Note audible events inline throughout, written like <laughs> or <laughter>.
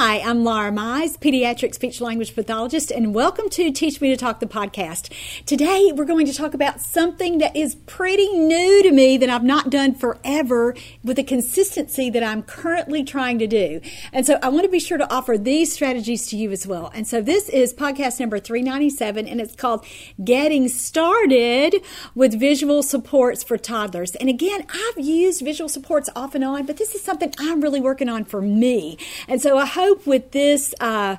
Hi, I'm Laura Mize, pediatric speech language pathologist, and welcome to Teach Me to Talk the podcast. Today, we're going to talk about something that is pretty new to me that I've not done forever with the consistency that I'm currently trying to do. And so I want to be sure to offer these strategies to you as well. And so this is podcast number 397, and it's called Getting Started with Visual Supports for Toddlers. And again, I've used visual supports off and on, but this is something I'm really working on for me. And so I hope with this uh,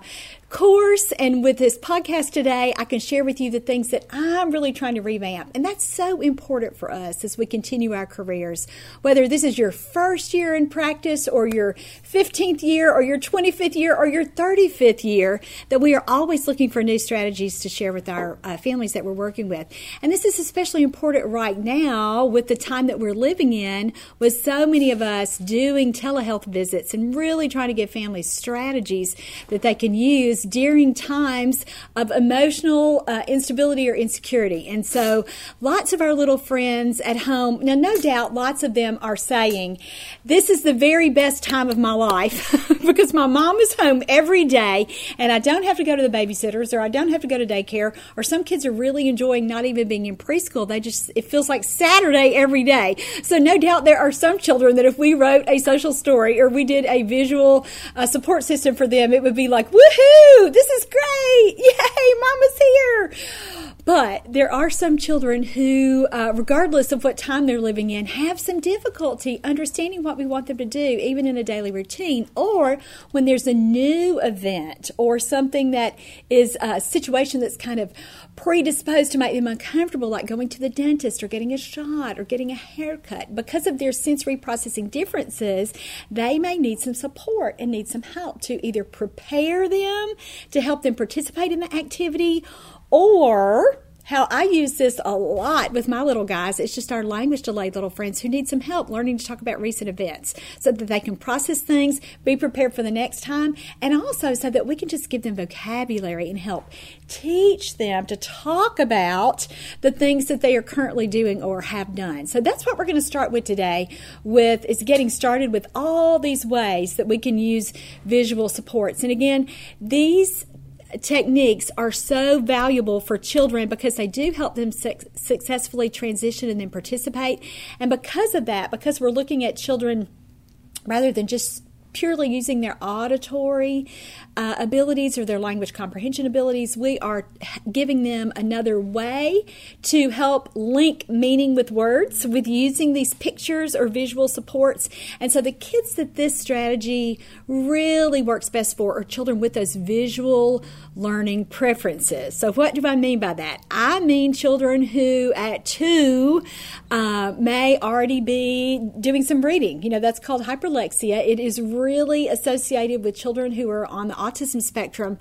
course and with this podcast today, I can share with you the things that I'm really trying to revamp. And that's so important for us as we continue our careers. Whether this is your first year in practice or your 15th year or your 25th year or your 35th year, that we are always looking for new strategies to share with our uh, families that we're working with. And this is especially important right now with the time that we're living in, with so many of us doing telehealth visits and really trying to give families strategies that they can use during times of emotional uh, instability or insecurity. And so lots of our little friends at home, now, no doubt lots of them are saying, This is the very best time of my life <laughs> because my mom is home every day and I don't have to go to the babysitters or I don't have to go to daycare or some kids are really enjoying not even being in preschool. They just, it feels like Saturday every day. So no doubt there are some children that if we wrote a social story or we did a visual uh, support system for them, it would be like, woohoo! This is great! Yay, mama's here! But there are some children who, uh, regardless of what time they're living in, have some difficulty understanding what we want them to do, even in a daily routine, or when there's a new event or something that is a situation that's kind of predisposed to make them uncomfortable, like going to the dentist or getting a shot or getting a haircut. Because of their sensory processing differences, they may need some support and need some help to either prepare them to help them participate in the activity or how I use this a lot with my little guys. It's just our language delayed little friends who need some help learning to talk about recent events so that they can process things, be prepared for the next time, and also so that we can just give them vocabulary and help teach them to talk about the things that they are currently doing or have done. So that's what we're going to start with today with is getting started with all these ways that we can use visual supports. And again, these techniques are so valuable for children because they do help them su- successfully transition and then participate. And because of that, because we're looking at children rather than just purely using their auditory uh, abilities or their language comprehension abilities, we are giving them another way to help link meaning with words with using these pictures or visual supports. And so the kids that this strategy really works best for are children with those visual learning preferences. So, what do I mean by that? I mean children who at two uh, may already be doing some reading. You know, that's called hyperlexia. It is really associated with children who are on the autism spectrum.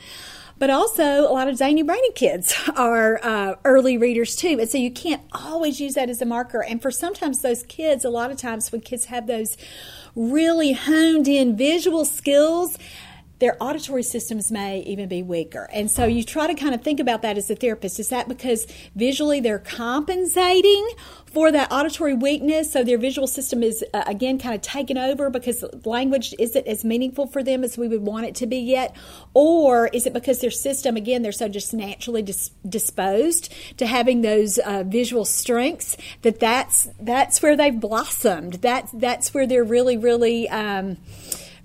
But also, a lot of zany brainy kids <laughs> are uh, early readers too. And so you can't always use that as a marker. And for sometimes those kids, a lot of times when kids have those really honed in visual skills, their auditory systems may even be weaker. And so you try to kind of think about that as a therapist. Is that because visually they're compensating for that auditory weakness? So their visual system is, uh, again, kind of taken over because language isn't as meaningful for them as we would want it to be yet? Or is it because their system, again, they're so just naturally dis- disposed to having those uh, visual strengths that that's, that's where they've blossomed? That, that's where they're really, really, um,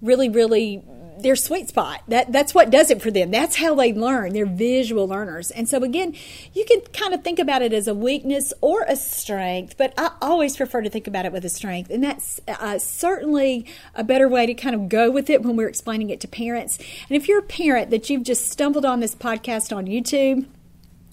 really, really their sweet spot. That that's what does it for them. That's how they learn. They're visual learners. And so again, you can kind of think about it as a weakness or a strength, but I always prefer to think about it with a strength. And that's uh, certainly a better way to kind of go with it when we're explaining it to parents. And if you're a parent that you've just stumbled on this podcast on YouTube,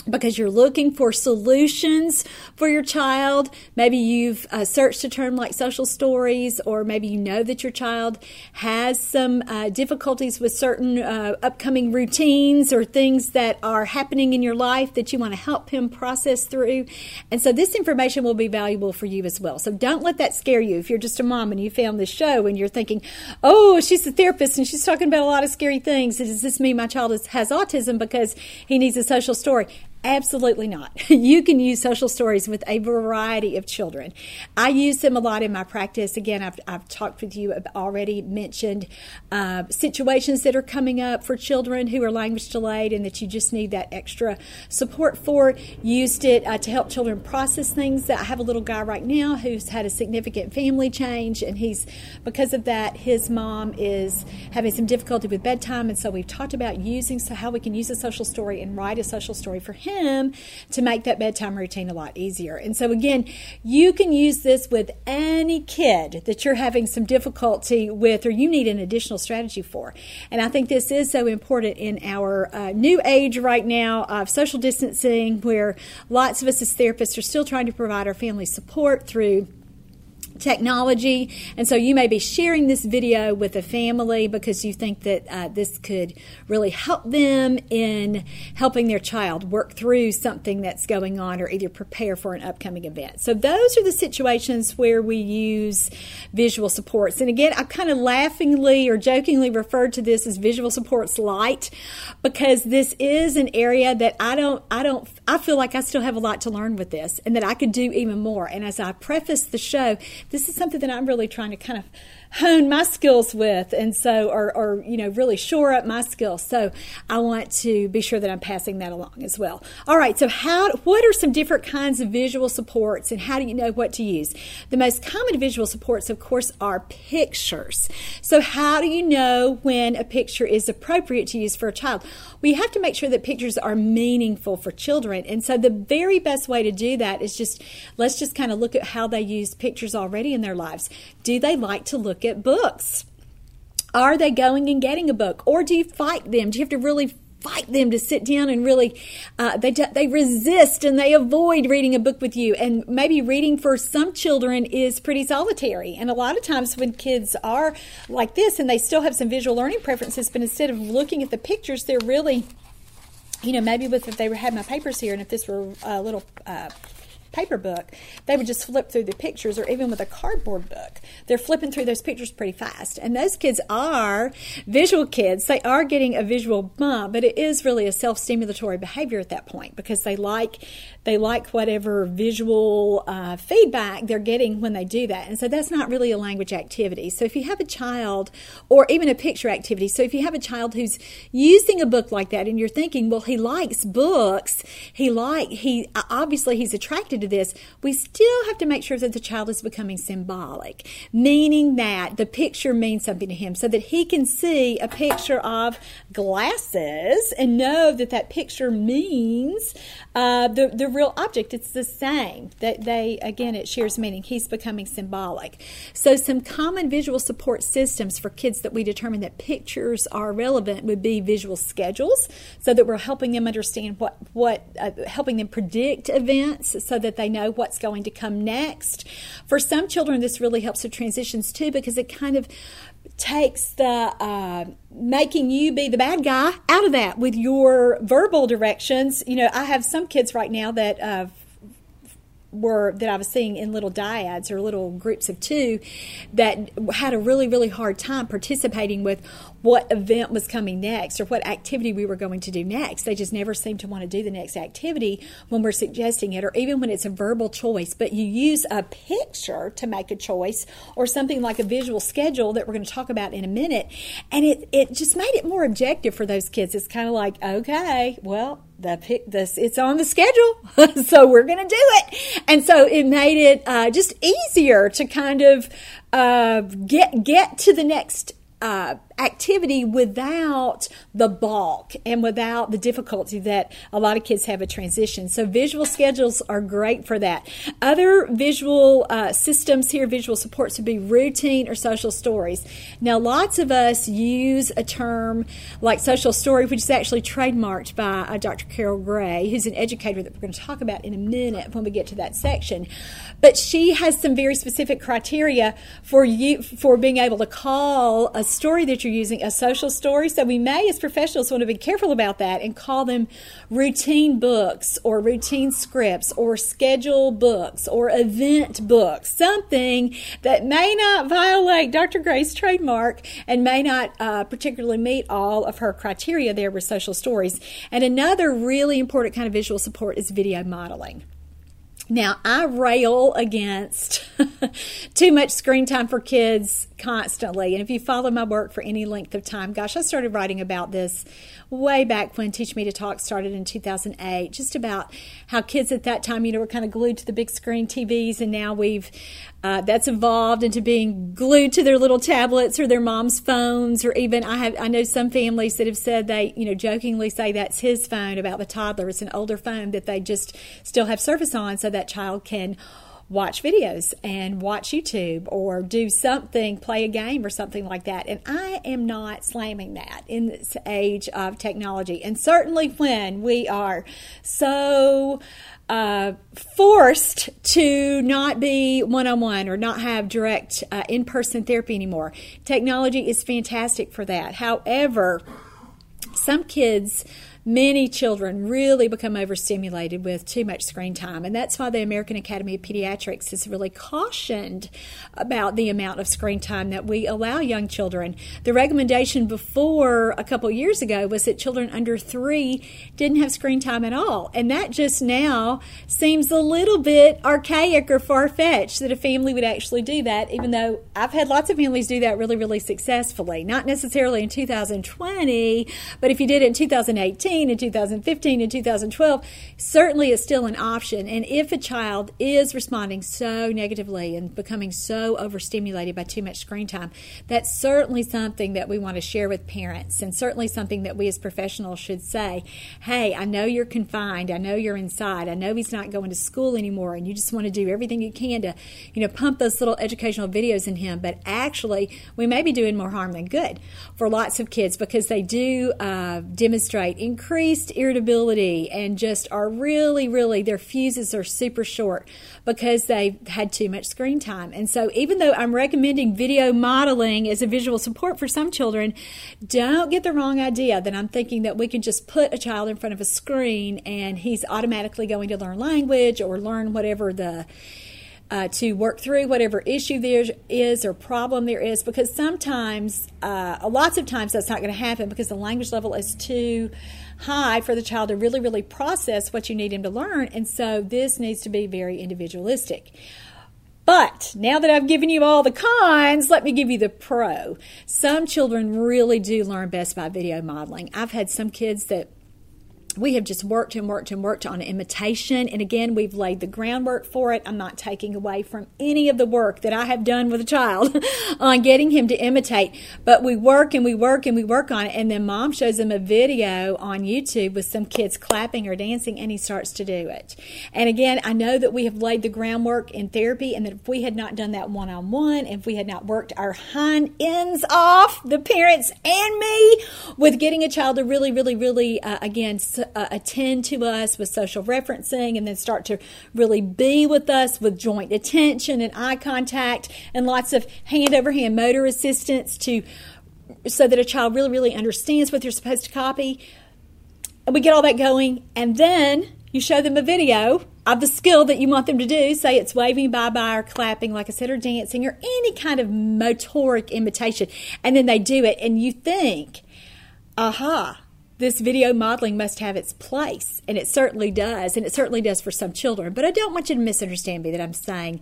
because you're looking for solutions for your child. Maybe you've uh, searched a term like social stories, or maybe you know that your child has some uh, difficulties with certain uh, upcoming routines or things that are happening in your life that you want to help him process through. And so this information will be valuable for you as well. So don't let that scare you. If you're just a mom and you found this show and you're thinking, oh, she's a therapist and she's talking about a lot of scary things, does this mean my child has autism because he needs a social story? Absolutely not. <laughs> You can use social stories with a variety of children. I use them a lot in my practice. Again, I've, I've talked with you, I've already mentioned uh, situations that are coming up for children who are language delayed and that you just need that extra support for. Used it uh, to help children process things. I have a little guy right now who's had a significant family change, and he's, because of that, his mom is having some difficulty with bedtime. And so we've talked about using so how we can use a social story and write a social story for him him to make that bedtime routine a lot easier. And so, again, you can use this with any kid that you're having some difficulty with or you need an additional strategy for. And I think this is so important in our uh, new age right now of social distancing, where lots of us as therapists are still trying to provide our family support through technology. And so you may be sharing this video with a family because you think that uh, this could really help them in helping their child work through something that's going on or either prepare for an upcoming event. So those are the situations where we use visual supports. And again, I kind of laughingly or jokingly referred to this as visual supports light because this is an area that I don't, I don't, I feel like I still have a lot to learn with this and that I could do even more. And as I preface the show, this is something that I'm really trying to kind of hone my skills with and so or, or you know really shore up my skills. So i want to be sure that i'm passing that along as well. All right so how what are some different kinds of visual supports and how do you know what to use? The most common visual supports of course are pictures. So how do you know when a picture is appropriate to use for a child? We have to make sure that pictures are meaningful for children. And so the very best way to do that is just let's just kind of look at how they use pictures already in their lives. Do they like to look look at books. Are they going and getting a book? Or do you fight them? Do you have to really fight them to sit down and really uh, they they resist and they avoid reading a book with you and maybe reading for some children is pretty solitary and a lot of times when kids are like this and they still have some visual learning preferences but instead of looking at the pictures they're really you know maybe with if they had my papers here and if this were a little uh, paper book, they would just flip through the pictures, or even with a cardboard book, they're flipping through those pictures pretty fast. And those kids are visual kids. They are getting a visual bump, but it is really a self-stimulatory behavior at that point because they like they like whatever visual uh, feedback they're getting when they do that. And so that's not really a language activity. So if you have a child, or even a picture activity, so if you have a child who's using a book like that, and you're thinking, well, he likes books, he like he obviously he's attracted to this, we still have to make sure that the child is becoming symbolic, meaning that the picture means something to him so that he can see a picture of glasses and know that that picture means uh, the, the real object. It's the same. That they, again, it shares meaning. He's becoming symbolic. So, some common visual support systems for kids that we determine that pictures are relevant would be visual schedules, so that we're helping them understand what, what uh, helping them predict events so that that they know what's going to come next. For some children, this really helps with transitions too because it kind of takes the uh, making you be the bad guy out of that with your verbal directions. You know, I have some kids right now that uh, were that I was seeing in little dyads or little groups of two that had a really really hard time participating with what event was coming next or what activity we were going to do next. They just never seem to want to do the next activity when we're suggesting it or even when it's a verbal choice, but you use a picture to make a choice or something like a visual schedule that we're going to talk about in a minute and it it just made it more objective for those kids. It's kind of like, okay, well, the this it's on the schedule <laughs> so we're going to do it and so it made it uh, just easier to kind of uh, get get to the next uh, activity without the bulk and without the difficulty that a lot of kids have a transition. So visual schedules are great for that. Other visual uh, systems here, visual supports would be routine or social stories. Now, lots of us use a term like social story, which is actually trademarked by uh, Dr. Carol Gray, who's an educator that we're going to talk about in a minute when we get to that section. But she has some very specific criteria for you for being able to call a story that you're you're using a social story. So we may, as professionals, want to be careful about that and call them routine books or routine scripts or schedule books or event books, something that may not violate Dr. Gray's trademark and may not uh, particularly meet all of her criteria there with social stories. And another really important kind of visual support is video modeling. Now, I rail against <laughs> too much screen time for kids constantly. And if you follow my work for any length of time, gosh, I started writing about this way back when Teach Me to Talk started in 2008, just about how kids at that time, you know, were kind of glued to the big screen TVs, and now we've uh, that's evolved into being glued to their little tablets or their mom's phones, or even I have I know some families that have said they, you know, jokingly say that's his phone about the toddler. It's an older phone that they just still have service on, so that child can watch videos and watch YouTube or do something, play a game or something like that. And I am not slamming that in this age of technology. And certainly when we are so uh, forced to not be one on one or not have direct uh, in person therapy anymore, technology is fantastic for that. However, some kids many children really become overstimulated with too much screen time. And that's why the American Academy of Pediatrics has really cautioned about the amount of screen time that we allow young children. The recommendation before a couple years ago was that children under three didn't have screen time at all. And that just now seems a little bit archaic or far fetched that a family would actually do that, even though I've had lots of families do that really, really successfully. Not necessarily in 2020, but if you did it in 2018, 2014 and 2015 and 2012 certainly is still an option. And if a child is responding so negatively and becoming so overstimulated by too much screen time, that's certainly something that we want to share with parents and certainly something that we as professionals should say, hey, I know you're confined. I know you're inside. I know he's not going to school anymore and you just want to do everything you can to, you know, pump those little educational videos in him. But actually, we may be doing more harm than good for lots of kids because they do uh, demonstrate irritability and just are really, really, their fuses are super short because they've had too much screen time. And so, even though I'm recommending video modeling as a visual support for some children, don't get the wrong idea that I'm thinking that we can just put a child in front of a screen and he's automatically going to learn language or learn whatever the uh, to work through whatever issue there is or problem there is because sometimes, uh, lots of times, that's not going to happen because the language level is too high for the child to really, really process what you need him to learn. And so this needs to be very individualistic. But now that I've given you all the cons, let me give you the pro. Some children really do learn best by video modeling. I've had some kids that we have just worked and worked and worked on imitation. And again, we've laid the groundwork for it. I'm not taking away from any of the work that I have done with a child <laughs> on getting him to imitate. But we work and we work and we work on it. And then mom shows him a video on YouTube with some kids clapping or dancing, and he starts to do it. And again, I know that we have laid the groundwork in therapy, and that if we had not done that one on one, if we had not worked our hind ends off, the parents and me, with getting a child to really, really, really, uh, again, uh, attend to us with social referencing and then start to really be with us with joint attention and eye contact and lots of hand over hand motor assistance to so that a child really really understands what they're supposed to copy. And we get all that going. And then you show them a video of the skill that you want them to do. Say it's waving bye-bye or clapping like i said or dancing or any kind of motoric imitation. And then they do it. And you think aha this video modeling must have its place, and it certainly does, and it certainly does for some children. But I don't want you to misunderstand me that I'm saying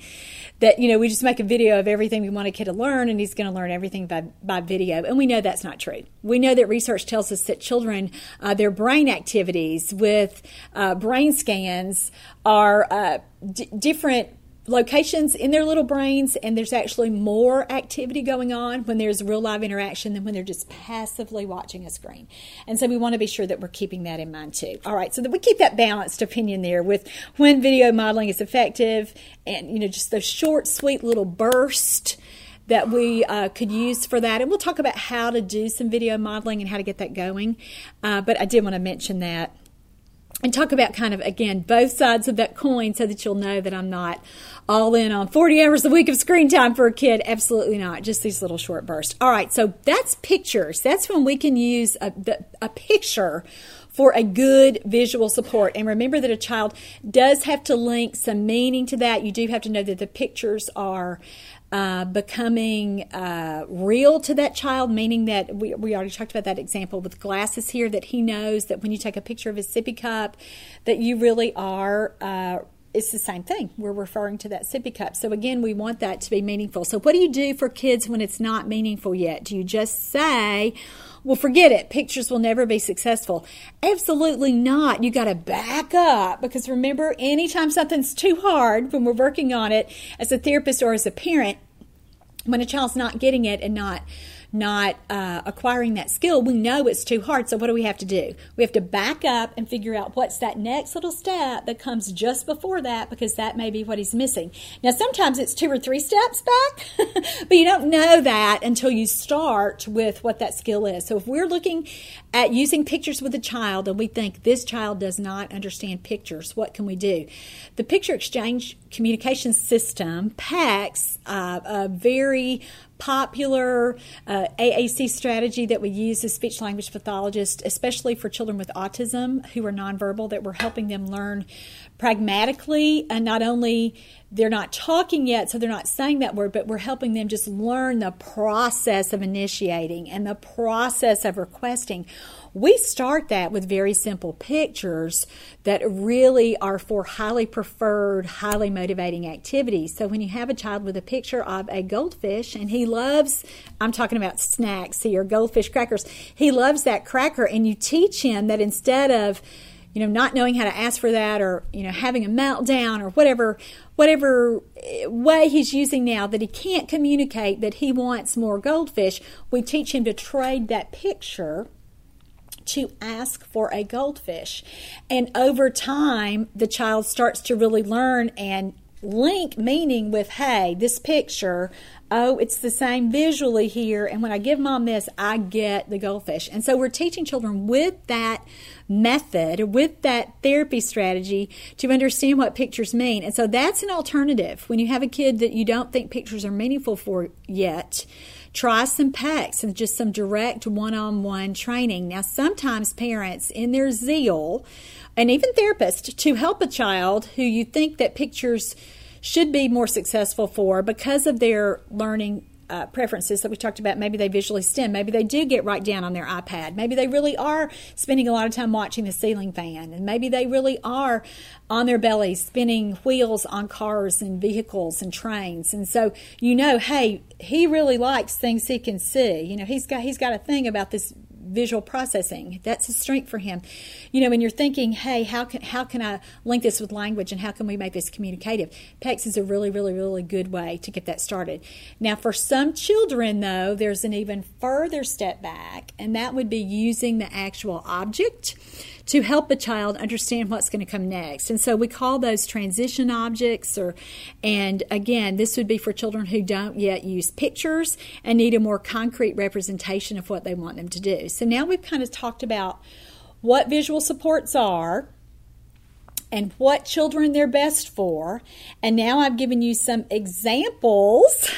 that you know we just make a video of everything we want a kid to learn, and he's going to learn everything by by video, and we know that's not true. We know that research tells us that children, uh, their brain activities with uh, brain scans are uh, d- different locations in their little brains, and there's actually more activity going on when there's real live interaction than when they're just passively watching a screen. And so we want to be sure that we're keeping that in mind too. All right, so that we keep that balanced opinion there with when video modeling is effective and, you know, just those short, sweet little bursts that we uh, could use for that. And we'll talk about how to do some video modeling and how to get that going. Uh, but I did want to mention that and talk about kind of again both sides of that coin so that you'll know that I'm not all in on 40 hours a week of screen time for a kid. Absolutely not. Just these little short bursts. All right, so that's pictures. That's when we can use a, a picture for a good visual support. And remember that a child does have to link some meaning to that. You do have to know that the pictures are uh, becoming uh, real to that child, meaning that we, we already talked about that example with glasses here, that he knows that when you take a picture of his sippy cup, that you really are. Uh, it's the same thing. We're referring to that sippy cup. So again, we want that to be meaningful. So what do you do for kids when it's not meaningful yet? Do you just say, well, forget it. Pictures will never be successful. Absolutely not. You got to back up because remember, anytime something's too hard when we're working on it as a therapist or as a parent, when a child's not getting it and not not uh, acquiring that skill, we know it's too hard. So, what do we have to do? We have to back up and figure out what's that next little step that comes just before that because that may be what he's missing. Now, sometimes it's two or three steps back, <laughs> but you don't know that until you start with what that skill is. So, if we're looking at using pictures with a child and we think this child does not understand pictures, what can we do? The picture exchange communication system, PECS, uh, a very popular uh, AAC strategy that we use as speech language pathologists, especially for children with autism who are nonverbal, that we're helping them learn pragmatically and not only they're not talking yet so they're not saying that word but we're helping them just learn the process of initiating and the process of requesting we start that with very simple pictures that really are for highly preferred, highly motivating activities. So when you have a child with a picture of a goldfish and he loves, I'm talking about snacks here, goldfish crackers, he loves that cracker, and you teach him that instead of you know not knowing how to ask for that or you know having a meltdown or whatever whatever eh, way he's using now that he can't communicate that he wants more goldfish we teach him to trade that picture to ask for a goldfish. And over time, the child starts to really learn and link meaning with, hey, this picture, oh, it's the same visually here. And when I give mom this, I get the goldfish. And so we're teaching children with that method, with that therapy strategy to understand what pictures mean. And so that's an alternative. When you have a kid that you don't think pictures are meaningful for yet, try some PECS and just some direct one on one training. Now, sometimes parents, in their zeal, and even therapists, to help a child who you think that pictures should be more successful for because of their learning uh, preferences that we talked about. Maybe they visually stim, Maybe they do get right down on their iPad. Maybe they really are spending a lot of time watching the ceiling fan. And maybe they really are on their bellies spinning wheels on cars and vehicles and trains. And so you know, hey, he really likes things he can see. You know, he's got he's got a thing about this visual processing. That's a strength for him. You know, when you're thinking, hey, how can how can I link this with language and how can we make this communicative? PECS is a really, really, really good way to get that started. Now, for some children, though, there's an even further step back, and that would be using the actual object to help a child understand what's going to come next. And so we call those transition objects or and again, this would be for children who don't yet use pictures and need a more concrete representation of what they want them to do. So now we've kind of talked about what visual supports are and what children they're best for. And now I've given you some examples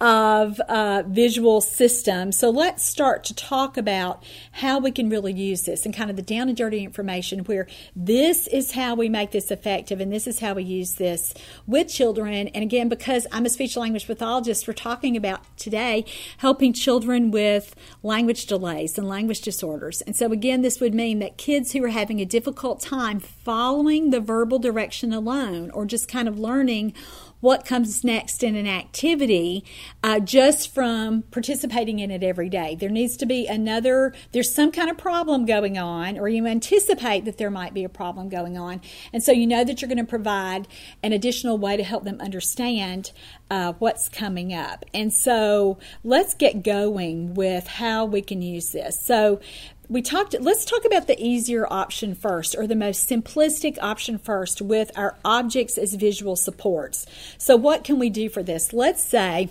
of uh, visual systems. So let's start to talk about how we can really use this and kind of the down and dirty information where this is how we make this effective and this is how we use this with children. And again, because I'm a speech language pathologist, we're talking about today helping children with language delays and language disorders. And so again, this would mean that kids who are having a difficult time following the the verbal direction alone or just kind of learning what comes next in an activity uh, just from participating in it every day. There needs to be another, there's some kind of problem going on, or you anticipate that there might be a problem going on. And so you know that you're going to provide an additional way to help them understand uh, what's coming up. And so let's get going with how we can use this. So we talked let's talk about the easier option first or the most simplistic option first with our objects as visual supports. So what can we do for this? Let's say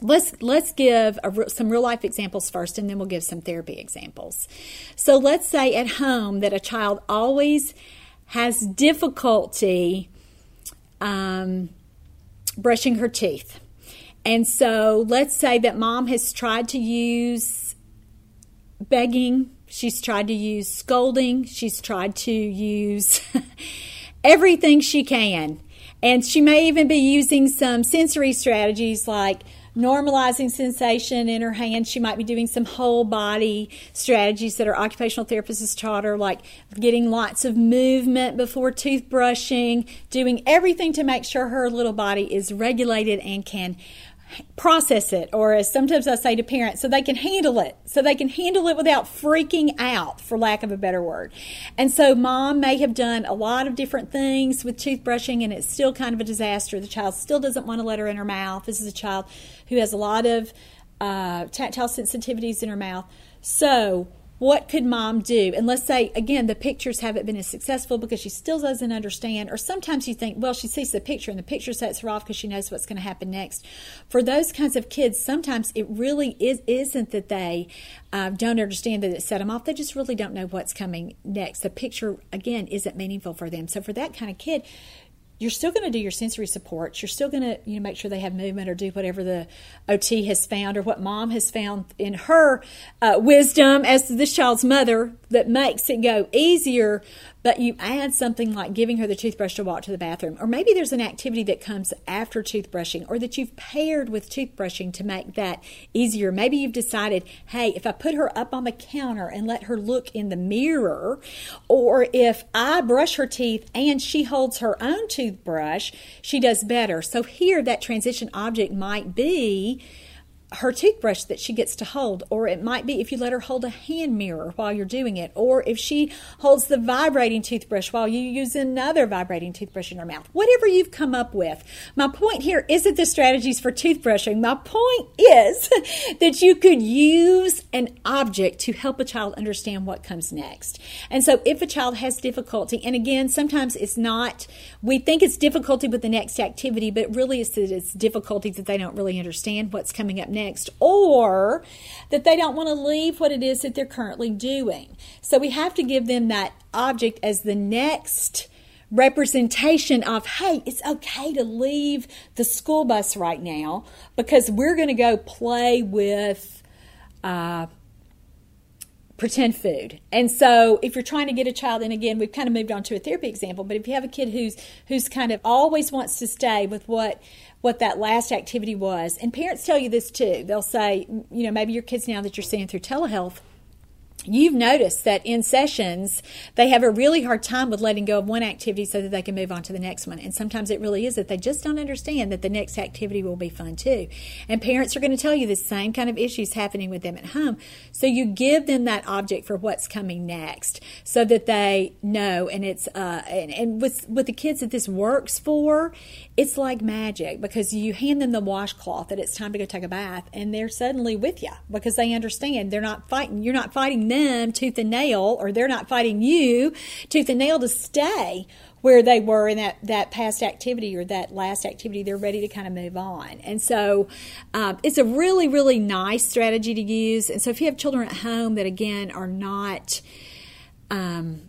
let's let's give a, some real life examples first and then we'll give some therapy examples. So let's say at home that a child always has difficulty um, brushing her teeth. And so let's say that mom has tried to use begging. She's tried to use scolding. She's tried to use <laughs> everything she can. And she may even be using some sensory strategies like normalizing sensation in her hand. She might be doing some whole body strategies that our occupational therapists has taught her, like getting lots of movement before toothbrushing, doing everything to make sure her little body is regulated and can process it, or as sometimes I say to parents, so they can handle it, so they can handle it without freaking out, for lack of a better word. And so, mom may have done a lot of different things with toothbrushing, and it's still kind of a disaster. The child still doesn't want to let her in her mouth. This is a child who has a lot of uh, tactile sensitivities in her mouth. So, what could mom do? And let's say, again, the pictures haven't been as successful because she still doesn't understand. Or sometimes you think, well, she sees the picture and the picture sets her off because she knows what's going to happen next. For those kinds of kids, sometimes it really is, isn't that they uh, don't understand that it set them off. They just really don't know what's coming next. The picture, again, isn't meaningful for them. So for that kind of kid, you're still going to do your sensory supports. You're still going to you know make sure they have movement or do whatever the OT has found or what mom has found in her uh, wisdom as this child's mother that makes it go easier but you add something like giving her the toothbrush to walk to the bathroom, or maybe there's an activity that comes after toothbrushing, or that you've paired with toothbrushing to make that easier. Maybe you've decided, hey, if I put her up on the counter and let her look in the mirror, or if I brush her teeth and she holds her own toothbrush, she does better. So here, that transition object might be her toothbrush that she gets to hold, or it might be if you let her hold a hand mirror while you're doing it, or if she holds the vibrating toothbrush while you use another vibrating toothbrush in her mouth. Whatever you've come up with. My point here isn't the strategies for toothbrushing. My point is <laughs> that you could use an object to help a child understand what comes next. And so if a child has difficulty, and again, sometimes it's not, we think it's difficulty with the next activity, but really it's it's difficulty that they don't really understand what's coming up next next, or that they don't want to leave what it is that they're currently doing. So we have to give them that object as the next representation of, hey, it's okay to leave the school bus right now because we're going to go play with. Uh, pretend food. And so if you're trying to get a child and again we've kind of moved on to a therapy example, but if you have a kid who's who's kind of always wants to stay with what what that last activity was. And parents tell you this too. They'll say, you know, maybe your kids now that you're seeing through telehealth you've noticed that in sessions they have a really hard time with letting go of one activity so that they can move on to the next one. And sometimes it really is that they just don't understand that the next activity will be fun too. And parents are going to tell you the same kind of issues happening with them at home. So you give them that object for what's coming next so that they know. And it's uh, and, and with with the kids that this works for it's like magic because you hand them the washcloth that it's time to go take a bath and they're suddenly with you because they understand. They're not fighting you're not fighting them tooth and nail or they're not fighting you tooth and nail to stay where they were in that, that past activity or that last activity they're ready to kind of move on. And so um, it's a really really nice strategy to use. And so if you have children at home that again are not um,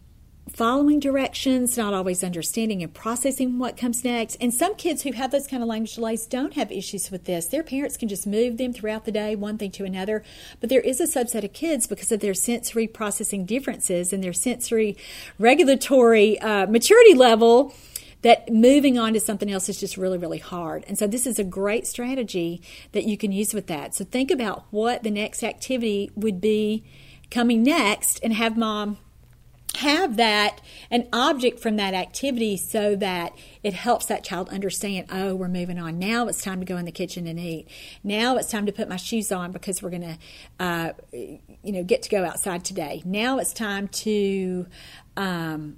following directions, not always understanding and processing what comes next. And some kids who have those kind of language delays don't have issues with this. Their parents can just move them throughout the day, one thing to another. But there is a subset of kids because of their sensory processing differences and their sensory regulatory uh, maturity level that moving on to something else is just really, really hard. And so this is a great strategy that you can use with that. So think about what the next activity would be coming next and have mom have that an object from that activity so that it helps that child understand oh we're moving on. Now it's time to go in the kitchen and eat. Now it's time to put my shoes on because we're going to uh, you know get to go outside today. Now it's time to um,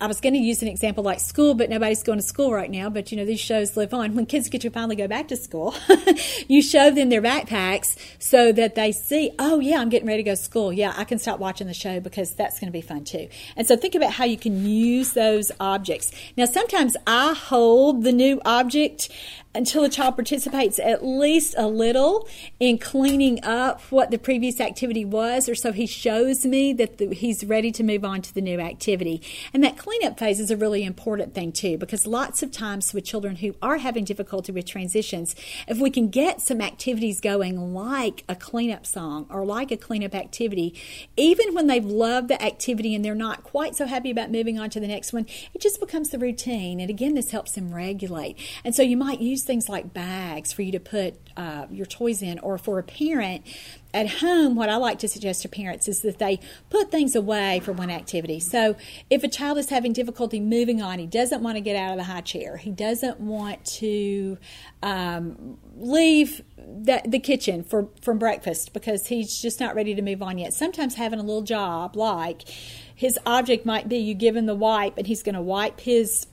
I was going to use an example like school, but nobody's going to school right now. But you know, these shows live on. When kids get to finally go back to school, <laughs> you show them their backpacks so that they see, oh, yeah, I'm getting ready to go to school. Yeah, I can stop watching the show because that's going to be fun too. And so think about how you can use those objects. Now, sometimes I hold the new object until the child participates at least a little in cleaning up what the previous activity was, or so he shows me that the, he's ready to move on to the new activity. And that cleanup phase is a really important thing too, because lots of times with children who are having difficulty with transitions, if we can get some activities going like a cleanup song or like a cleanup activity, even when they've loved the activity and they're not quite so happy about moving on to the next one, it just becomes the routine. And again, this helps them regulate. And so you might use things like bags for you to put uh, your toys in, or for a parent at home, what I like to suggest to parents is that they put things away for one activity. So, if a child is having difficulty moving on, he doesn't want to get out of the high chair, he doesn't want to um, leave the, the kitchen for from breakfast because he's just not ready to move on yet. Sometimes having a little job like his object might be you give him the wipe and he's going to wipe his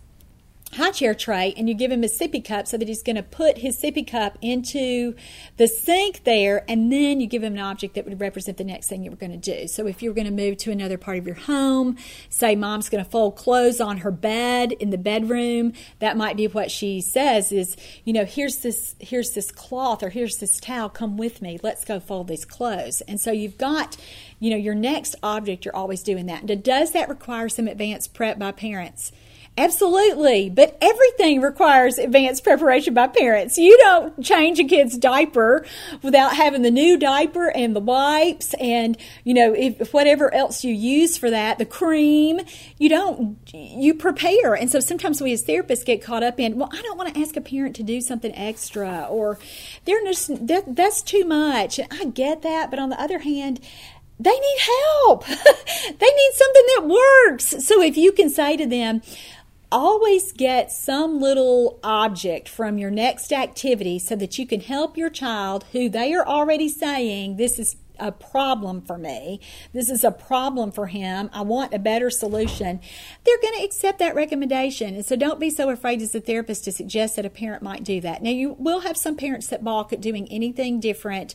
high chair tray and you give him a sippy cup so that he's going to put his sippy cup into the sink there and then you give him an object that would represent the next thing you were going to do. So if you're going to move to another part of your home say mom's going to fold clothes on her bed in the bedroom that might be what she says is you know here's this here's this cloth or here's this towel come with me. Let's go fold these clothes. And so you've got you know your next object you're always doing that. Does that require some advanced prep by parents Absolutely, but everything requires advanced preparation by parents. You don't change a kid's diaper without having the new diaper and the wipes and, you know, if whatever else you use for that, the cream, you don't you prepare. And so sometimes we as therapists get caught up in, well, I don't want to ask a parent to do something extra or they're just that, that's too much. I get that, but on the other hand, they need help. <laughs> they need something that works. So if you can say to them, always get some little object from your next activity so that you can help your child who they are already saying this is a problem for me. This is a problem for him. I want a better solution. They're going to accept that recommendation. And so don't be so afraid as a therapist to suggest that a parent might do that. Now, you will have some parents that balk at doing anything different.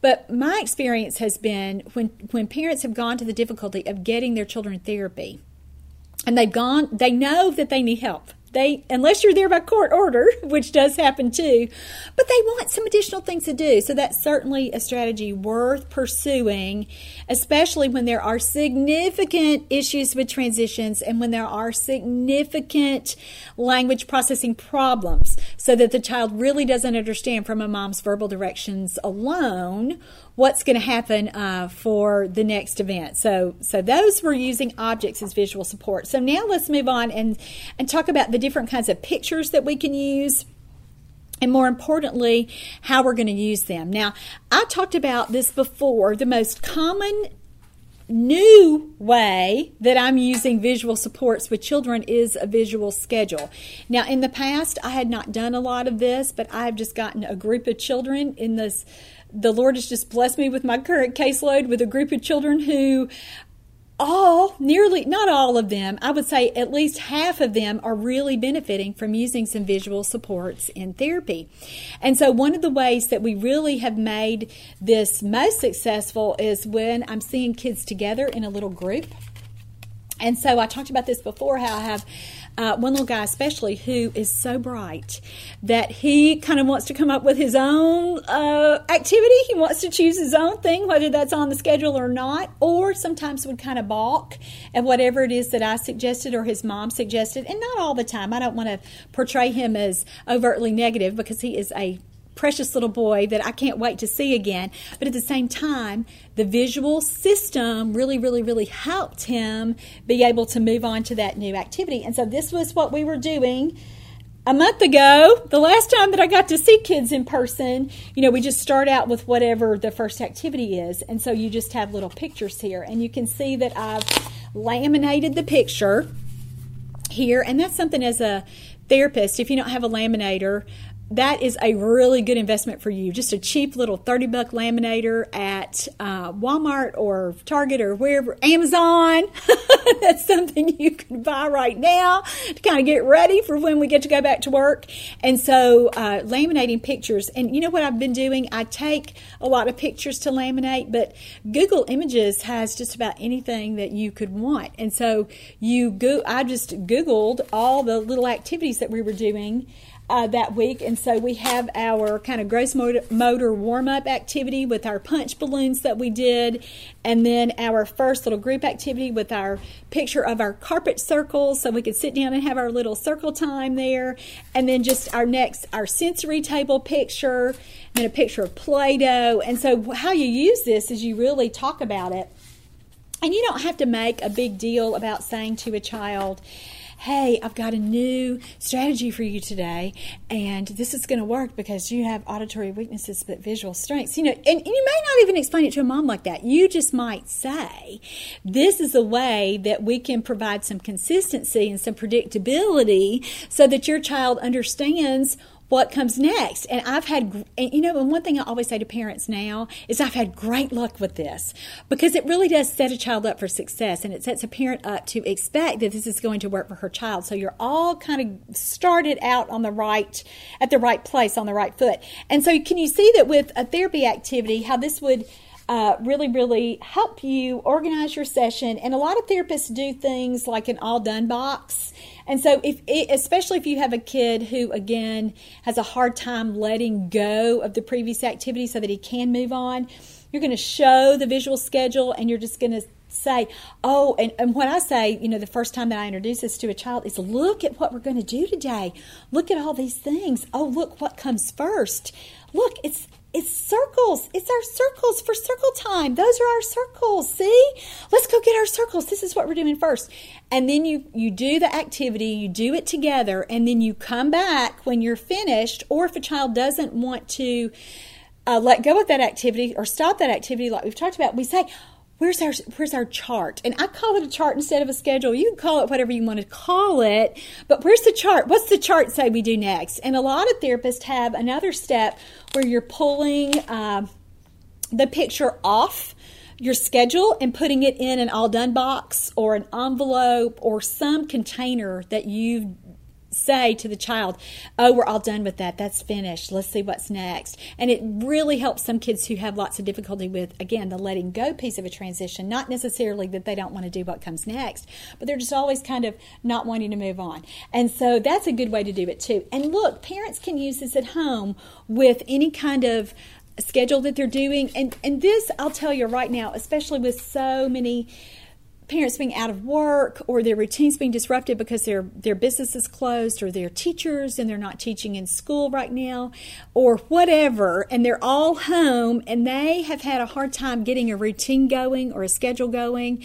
But my experience has been when, when parents have gone to the difficulty of getting their children therapy, and they've gone they know that they need help. They unless you're there by court order <laughs> which does happen too but they want some additional things to do. So that's certainly a strategy worth pursuing especially when there are significant issues with transitions and when there are significant language processing problems so that the child really doesn't understand from a mom's verbal directions alone what's going to happen uh, for the next event. So, so those were using objects as visual support. So now let's move on and and talk about the different kinds of pictures that we can use and more importantly, how we're going to use them. Now, I talked about this before. The most common new way that I'm using visual supports with children is a visual schedule. Now, in the past, I had not done a lot of this, but I've just gotten a group of children in this the Lord has just blessed me with my current caseload with a group of children who all, nearly, not all of them, I would say at least half of them are really benefiting from using some visual supports in therapy. And so, one of the ways that we really have made this most successful is when I'm seeing kids together in a little group. And so, I talked about this before how I have uh, one little guy especially who is so bright that he kind of wants to come up with his own uh, activity. He wants to choose his own thing, whether that's on the schedule or not, or sometimes would kind of balk at whatever it is that I suggested or his mom suggested. And not all the time. I don't want to portray him as overtly negative because he is a precious little boy that I can't wait to see again. But at the same time, the visual system really, really, really helped him be able to move on to that new activity. And so this was what we were doing a month ago, the last time that I got to see kids in person, you know, we just start out with whatever the first activity is. And so you just have little pictures here. And you can see that I've laminated the picture here. And that's something as a therapist, if you don't have a laminator, that is a really good investment for you. Just a cheap little 30 buck laminator at uh, Walmart or Target or wherever, Amazon. <laughs> That's something you can buy right now to kind of get ready for when we get to go back to work. And so, uh, laminating pictures. And you know what I've been doing? I take a lot of pictures to laminate, but Google Images has just about anything that you could want. And so, you go, I just Googled all the little activities that we were doing uh, that week. And so we have our kind of gross motor, motor warm up activity with our punch balloons that we did, and then our first little group activity with our picture of our carpet circles so we could sit down and have our little circle time there. And then just our next, our sensory table picture, and a picture of Play Doh. And so, how you use this is you really talk about it. And you don't have to make a big deal about saying to a child, hey, I've got a new strategy for you today, and this is going to work because you have auditory weaknesses but visual strengths. You know, and, and you may not even explain it to a mom like that. You just might say, this is a way that we can provide some consistency and some predictability so that your child understands what comes next. And I've had, and you know, and one thing I always say to parents now is I've had great luck with this because it really does set a child up for success and it sets a parent up to expect that this is going to work for her child. So you're all kind of started out on the right, at the right place, on the right foot. And so can you see that with a therapy activity, how this would uh, really, really help you organize your session. And a lot of therapists do things like an all done box. And so, if it, especially if you have a kid who, again, has a hard time letting go of the previous activity so that he can move on, you're going to show the visual schedule and you're just going to say, oh, and, and what I say, you know, the first time that I introduce this to a child is look at what we're going to do today. Look at all these things. Oh, look what comes first. Look, it's it's circles. It's our circles for circle time. Those are our circles. See? Let's go get our circles. This is what we're doing first. And then you you do the activity, you do it together, and then you come back when you're finished or if a child doesn't want to uh, let go of that activity or stop that activity like we've talked about, we say, where's our where's our chart? And i call it a chart instead of a schedule. You can call it whatever you want to call it but where's the chart? What's the chart say we do next? And a lot of therapists have another step where you're pulling uh, the picture off your schedule and putting it in an all done box or an envelope or some container that you've say to the child, Oh, we're all done with that. That's finished. Let's see what's next. And it really helps some kids who have lots of difficulty with, again, the letting go piece of a transition. Not necessarily that they don't want to do what comes next, but they're just always kind of not wanting to move on. And so that's a good way to do it too. And look, parents can use this at home with any kind of schedule that they're doing. And, and this, I'll tell you right now, especially with so many parents being out of work or their routines being disrupted because their their business is closed or their teachers and they're not teaching in school right now or whatever and they're all home and they have had a hard time getting a routine going or a schedule going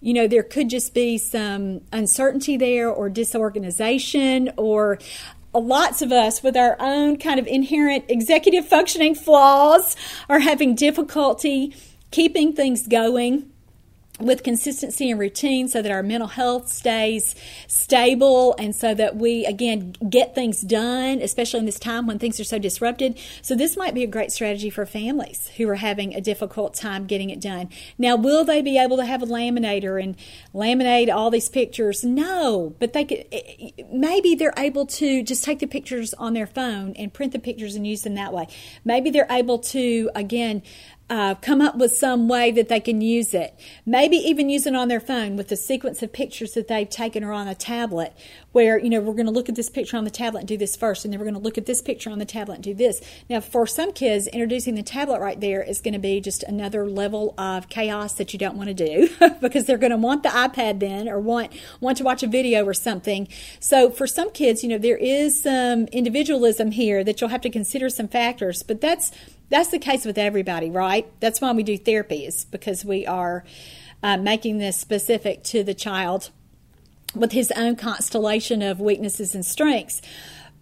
you know there could just be some uncertainty there or disorganization or lots of us with our own kind of inherent executive functioning flaws are having difficulty keeping things going with consistency and routine so that our mental health stays stable and so that we again get things done especially in this time when things are so disrupted. So this might be a great strategy for families who are having a difficult time getting it done. Now will they be able to have a laminator and laminate all these pictures? No but they could eh, maybe they're able to just take the pictures on their phone and print the pictures and use them that way. Maybe they're able to again uh, come up with some way that they can use it. Maybe even use it on their phone with a sequence of pictures that they've taken or on a tablet where, you know, we're going to look at this picture on the tablet and do this first, and then we're going to look at this picture on the tablet and do this. Now, for some kids, introducing the tablet right there is going to be just another level of chaos that you don't want to do <laughs> because they're going to want the iPad then or want, want to watch a video or something. So for some kids, you know, there is some individualism here that you'll have to consider some factors, but that's that's the case with everybody, right? That's why we do therapy, is because we are uh, making this specific to the child with his own constellation of weaknesses and strengths.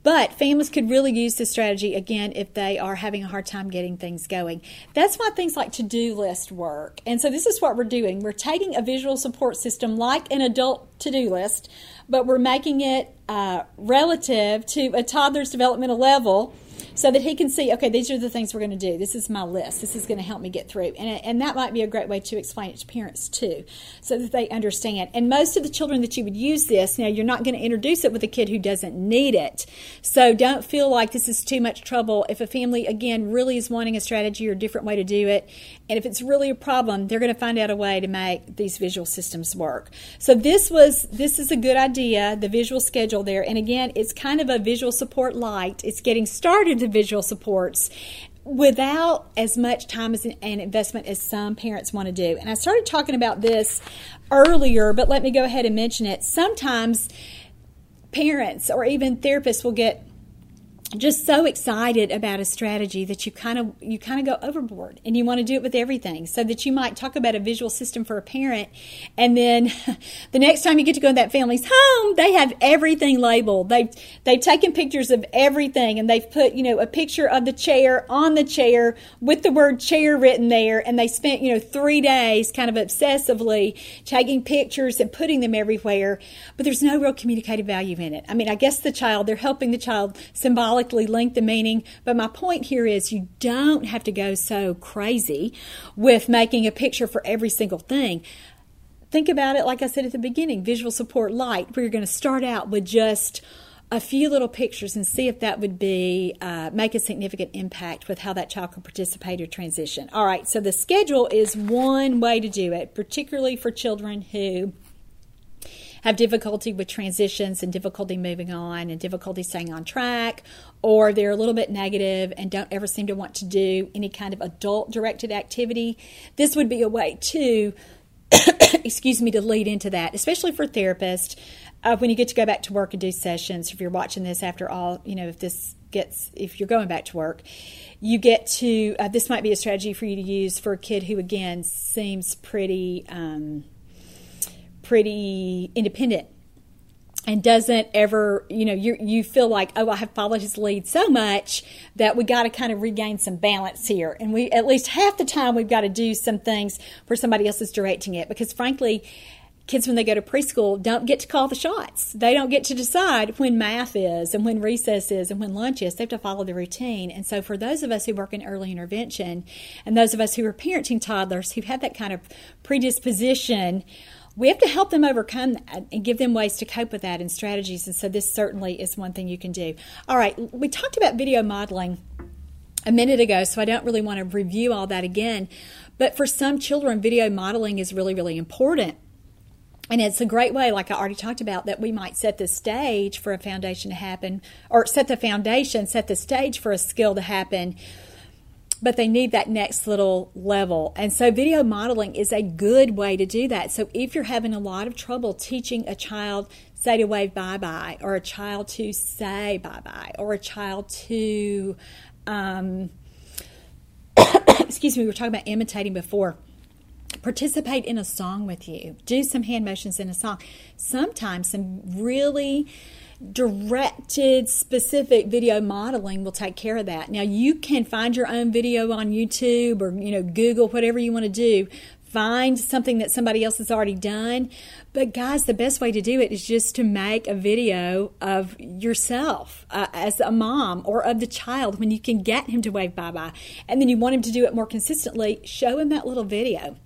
But families could really use this strategy again if they are having a hard time getting things going. That's why things like to do list work. And so, this is what we're doing we're taking a visual support system like an adult to do list, but we're making it uh, relative to a toddler's developmental level so that he can see, okay, these are the things we're going to do. This is my list. This is going to help me get through. And, and that might be a great way to explain it to parents too, so that they understand. And most of the children that you would use this, now you're not going to introduce it with a kid who doesn't need it. So don't feel like this is too much trouble. If a family, again, really is wanting a strategy or a different way to do it, and if it's really a problem, they're going to find out a way to make these visual systems work. So this was this is a good idea, the visual schedule there. And again, it's kind of a visual support light. It's getting started to visual supports without as much time and investment as some parents want to do. And I started talking about this earlier, but let me go ahead and mention it. Sometimes parents or even therapists will get just so excited about a strategy that you kind of you kind of go overboard and you want to do it with everything so that you might talk about a visual system for a parent and then <laughs> the next time you get to go in that family's home they have everything labeled. They've they've taken pictures of everything and they've put you know a picture of the chair on the chair with the word chair written there and they spent you know three days kind of obsessively taking pictures and putting them everywhere but there's no real communicative value in it. I mean i guess the child they're helping the child symbolically link the meaning. But my point here is you don't have to go so crazy with making a picture for every single thing. Think about it, like I said at the beginning visual support light, you're going to start out with just a few little pictures and see if that would be uh, make a significant impact with how that child can participate or transition. All right, so the schedule is one way to do it, particularly for children who have difficulty with transitions and difficulty moving on and difficulty staying on track, or they're a little bit negative and don't ever seem to want to do any kind of adult directed activity, this would be a way to, <coughs> excuse me, to lead into that, especially for therapists. Uh, when you get to go back to work and do sessions, if you're watching this after all, you know, if this gets, if you're going back to work, you get to, uh, this might be a strategy for you to use for a kid who, again, seems pretty, um, pretty independent and doesn't ever, you know, you you feel like, oh, I have followed his lead so much that we got to kind of regain some balance here, and we at least half the time we've got to do some things where somebody else is directing it, because frankly. Kids, when they go to preschool, don't get to call the shots. They don't get to decide when math is and when recess is and when lunch is. They have to follow the routine. And so, for those of us who work in early intervention and those of us who are parenting toddlers who have had that kind of predisposition, we have to help them overcome that and give them ways to cope with that and strategies. And so, this certainly is one thing you can do. All right, we talked about video modeling a minute ago, so I don't really want to review all that again. But for some children, video modeling is really, really important. And it's a great way, like I already talked about, that we might set the stage for a foundation to happen, or set the foundation, set the stage for a skill to happen but they need that next little level. And so, video modeling is a good way to do that. So, if you're having a lot of trouble teaching a child, say to wave bye bye, or a child to say bye bye, or a child to, um, <coughs> excuse me, we were talking about imitating before participate in a song with you do some hand motions in a song sometimes some really directed specific video modeling will take care of that. Now you can find your own video on youtube or you know google whatever you want to do. Find something that somebody else has already done. But guys the best way to do it is just to make a video of yourself uh, as a mom or of the child when you can get him to wave bye-bye. And then you want him to do it more consistently show him that little video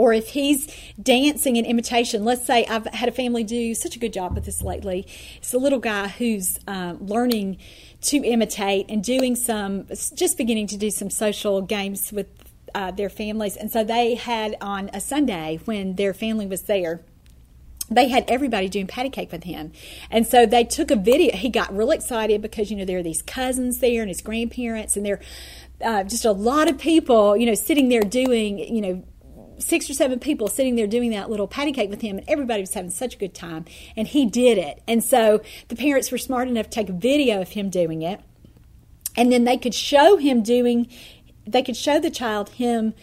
or if he's dancing in imitation, let's say I've had a family do such a good job with this lately. It's a little guy who's uh, learning to imitate and doing some, just beginning to do some social games with uh, their families. And so they had on a Sunday when their family was there they had everybody doing patty cake with him. And so they took a video. He got real excited because, you know, there are these cousins there and his grandparents, and they're uh, just a lot of people, you know, sitting there doing, you know, six or seven people sitting there doing that little patty cake with him, and everybody was having such a good time. And he did it. And so the parents were smart enough to take a video of him doing it. And then they could show him doing, they could show the child him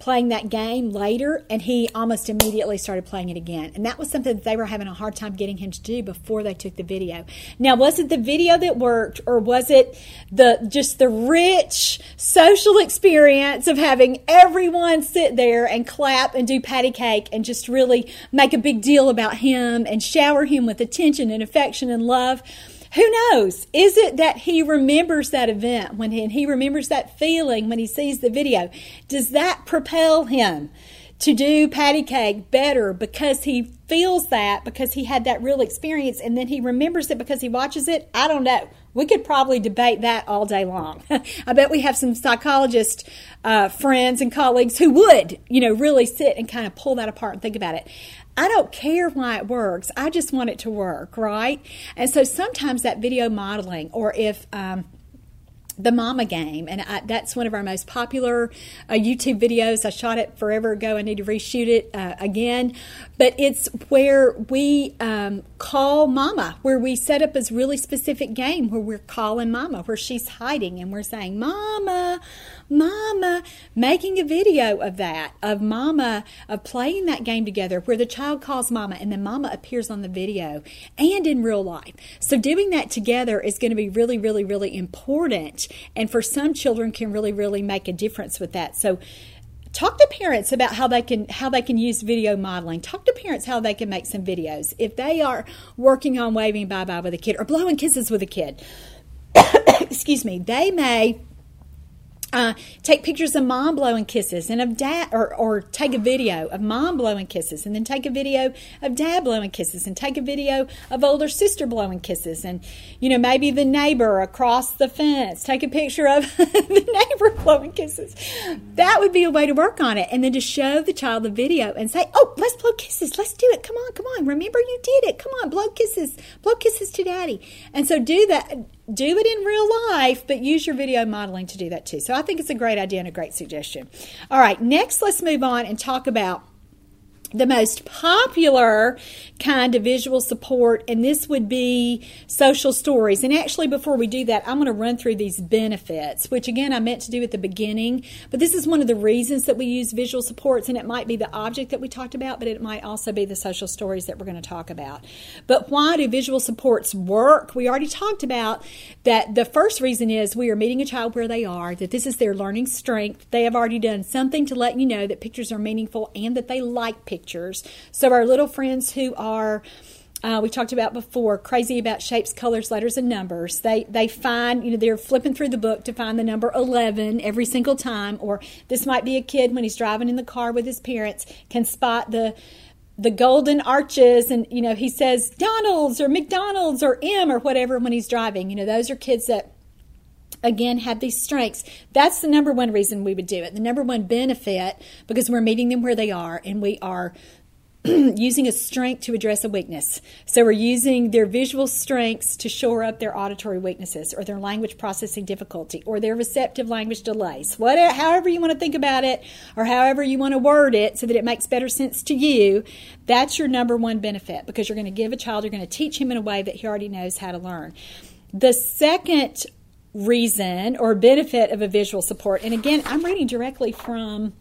playing that game later, and he almost immediately started playing it again. And that was something that they were having a hard time getting him to do before they took the video. Now, was it the video that worked, or was it the just the rich social experience of having everyone sit there and clap and do patty cake and just really make a big deal about him and shower him with attention and affection and love? Who knows? Is it that he remembers that event when he, and he remembers that feeling when he sees the video? Does that propel him to do patty cake better because he feels that because he had that real experience and then he remembers it because he watches it? I don't know. We could probably debate that all day long. <laughs> I bet we have some psychologist uh, friends and colleagues who would, you know, really sit and kind of pull that apart and think about it. I don't care why it works. I just want it to work, right? And so sometimes that video modeling, or if um, the Mama Game, and I, that's one of our most popular uh, YouTube videos. I shot it forever ago. I need to reshoot it uh, again, but it's where we um, call Mama, where we set up this really specific game where we're calling Mama, where she's hiding, and we're saying, "Mama, Mama," making a video of that, of Mama, of playing that game together, where the child calls Mama, and then Mama appears on the video and in real life. So doing that together is going to be really, really, really important and for some children can really really make a difference with that. So talk to parents about how they can how they can use video modeling. Talk to parents how they can make some videos. If they are working on waving bye bye with a kid or blowing kisses with a kid <coughs> excuse me they may uh, take pictures of mom blowing kisses and of dad, or, or take a video of mom blowing kisses, and then take a video of dad blowing kisses, and take a video of older sister blowing kisses, and you know maybe the neighbor across the fence. Take a picture of <laughs> the neighbor blowing kisses. That would be a way to work on it, and then to show the child the video and say, "Oh, let's blow kisses. Let's do it. Come on, come on. Remember you did it. Come on, blow kisses. Blow kisses to daddy." And so do that do it in real life, but use your video modeling to do that too. So I think it's a great idea and a great suggestion. All right, next let's move on and talk about the most popular kind of visual support, and this would be social stories. And actually, before we do that, I'm going to run through these benefits, which again I meant to do at the beginning. But this is one of the reasons that we use visual supports, and it might be the object that we talked about, but it might also be the social stories that we're going to talk about. But why do visual supports work? We already talked about that the first reason is we are meeting a child where they are, that this is their learning strength. They have already done something to let you know that pictures are meaningful and that they like pictures pictures. So our little friends who are uh, we talked about before, crazy about shapes, colors, letters, and numbers. They they find you know they're flipping through the book to find the number eleven every single time. Or this might be a kid when he's driving in the car with his parents can spot the the golden arches and you know he says Donald's or McDonald's or M or whatever when he's driving. You know those are kids that again have these strengths. That's the number one reason we would do it. The number one benefit because we're meeting them where they are and we are <clears throat> using a strength to address a weakness. So we're using their visual strengths to shore up their auditory weaknesses or their language processing difficulty or their receptive language delays. Whatever however you want to think about it or however you want to word it so that it makes better sense to you that's your number one benefit because you're going to give a child you're going to teach him in a way that he already knows how to learn. The second reason or benefit of a visual support. And again, I'm reading directly from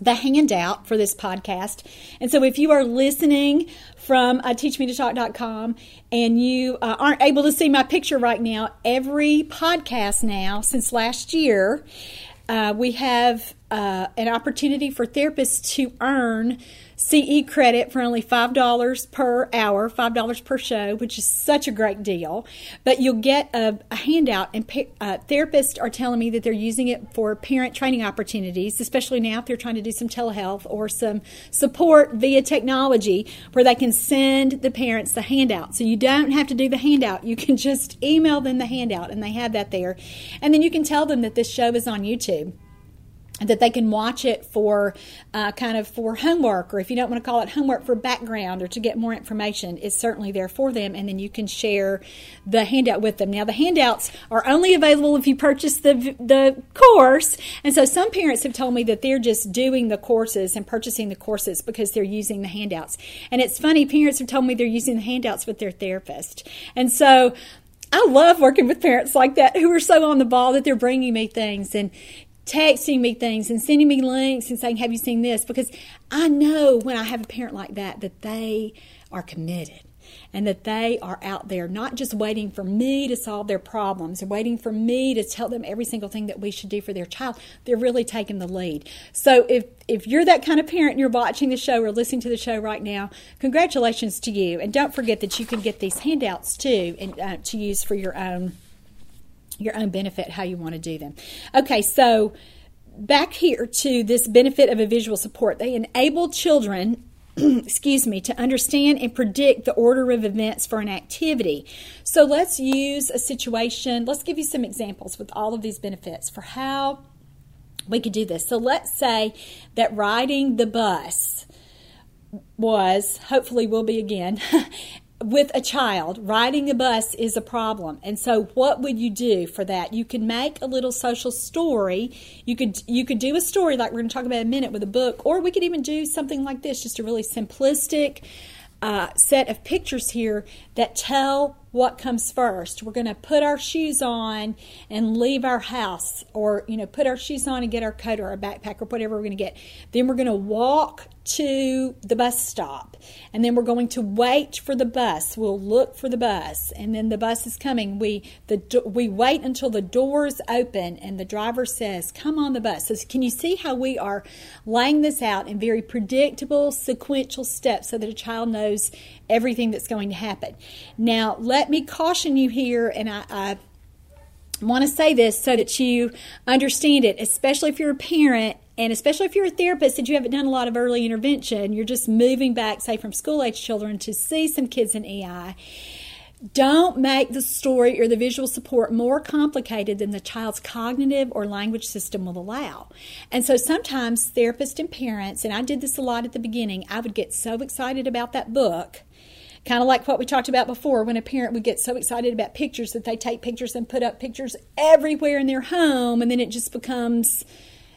the handout for this podcast. And so if you are listening from uh, teachmetotalk.com and you uh, aren't able to see my picture right now, every podcast now since last year, uh, we have uh, an opportunity for therapists to earn CE credit for only $5 per hour, $5 per show, which is such a great deal. But you'll get a, a handout, and uh, therapists are telling me that they're using it for parent training opportunities, especially now if they're trying to do some telehealth or some support via technology where they can send the parents the handout. So you don't have to do the handout. You can just email them the handout, and they have that there. And then you can tell them that this show is on YouTube that they can watch it for uh, kind of for homework or if you don't want to call it homework for background or to get more information it's certainly there for them and then you can share the handout with them now the handouts are only available if you purchase the the course and so some parents have told me that they're just doing the courses and purchasing the courses because they're using the handouts and it's funny parents have told me they're using the handouts with their therapist and so I love working with parents like that who are so on the ball that they're bringing me things. And texting me things and sending me links and saying, Have you seen this? Because I know when I have a parent like that, that they are committed. and that they are out there not just waiting for me to solve their problems or waiting for me to tell them every single thing that we should do for their child. They're really taking the lead. So if if you're that kind of parent and you're watching the show or listening to the show right now, congratulations to you. And don't forget that you can get these handouts too and uh, to use for your own your own benefit how you want to do them. Okay, so back here to this benefit of a visual support. They enable children <clears throat> excuse me, to understand and predict the order of events for an activity. So let's use a situation, let's give you some examples with all of these benefits for how we could do this. So let's say that riding the bus was, hopefully will be again, <laughs> with a child, riding a bus is a problem. And so what would you do for that? You could make a little social story. You could you could do a story like we're going to talk about in a minute with a book, or we could even do something like this, just a really simplistic uh, set of pictures here that tell what comes first. We're going to put our shoes on and leave our house, or you know, put our shoes on and get our coat or our backpack or whatever we're going to get. Then we're going to walk to the bus stop. And then we're going to wait for the bus. We'll look for the bus. And then the bus is coming. We the we wait until the doors open and the driver says come on the bus. So can you see how we are laying this out in very predictable sequential steps so that a child knows everything that's going to happen? Now let me caution you here and i, I want to say this so that you understand it, especially if you're a parent and especially if you're a therapist and you haven't done a lot of early intervention, you're just moving back, say, from school age children to see some kids in EI. Don't make the story or the visual support more complicated than the child's cognitive or language system will allow. And so sometimes therapists and parents, and I did this a lot at the beginning, I would get so excited about that book Kind of like what we talked about before when a parent would get so excited about pictures that they take pictures and put up pictures everywhere in their home, and then it just becomes.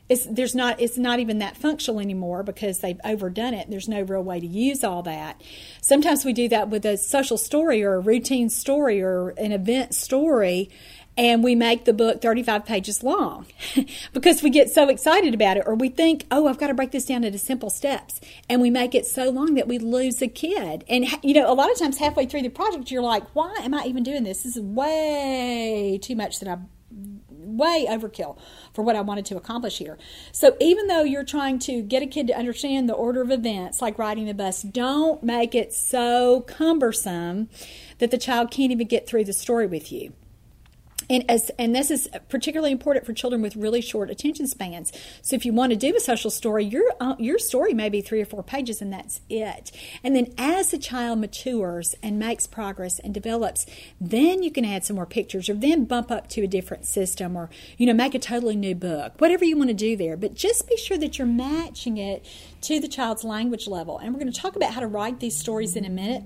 It's, there's not it's not even that functional anymore because they've overdone it. There's no real way to use all that. Sometimes we do that with a social story or a routine story or an event story, and we make the book 35 pages long <laughs> because we get so excited about it or we think oh i've got to break this down into simple steps and we make it so long that we lose a kid and you know a lot of times halfway through the project you're like why am i even doing this this is way too much that i way overkill for what I wanted to accomplish here. So even though you're trying to get a kid to understand the order of events, like riding the bus, don't make it so cumbersome that the child can't even get through the story with you and as and this is particularly important for children with really short attention spans. So if you want to do a social story, your uh, your story may be three or four pages, and that's it. And then as the child matures and makes progress and develops, then you can add some more pictures, or then bump up to a different system, or you know make a totally new book, whatever you want to do there. But just be sure that you're matching it to the child's language level. And we're going to talk about how to write these stories in a minute,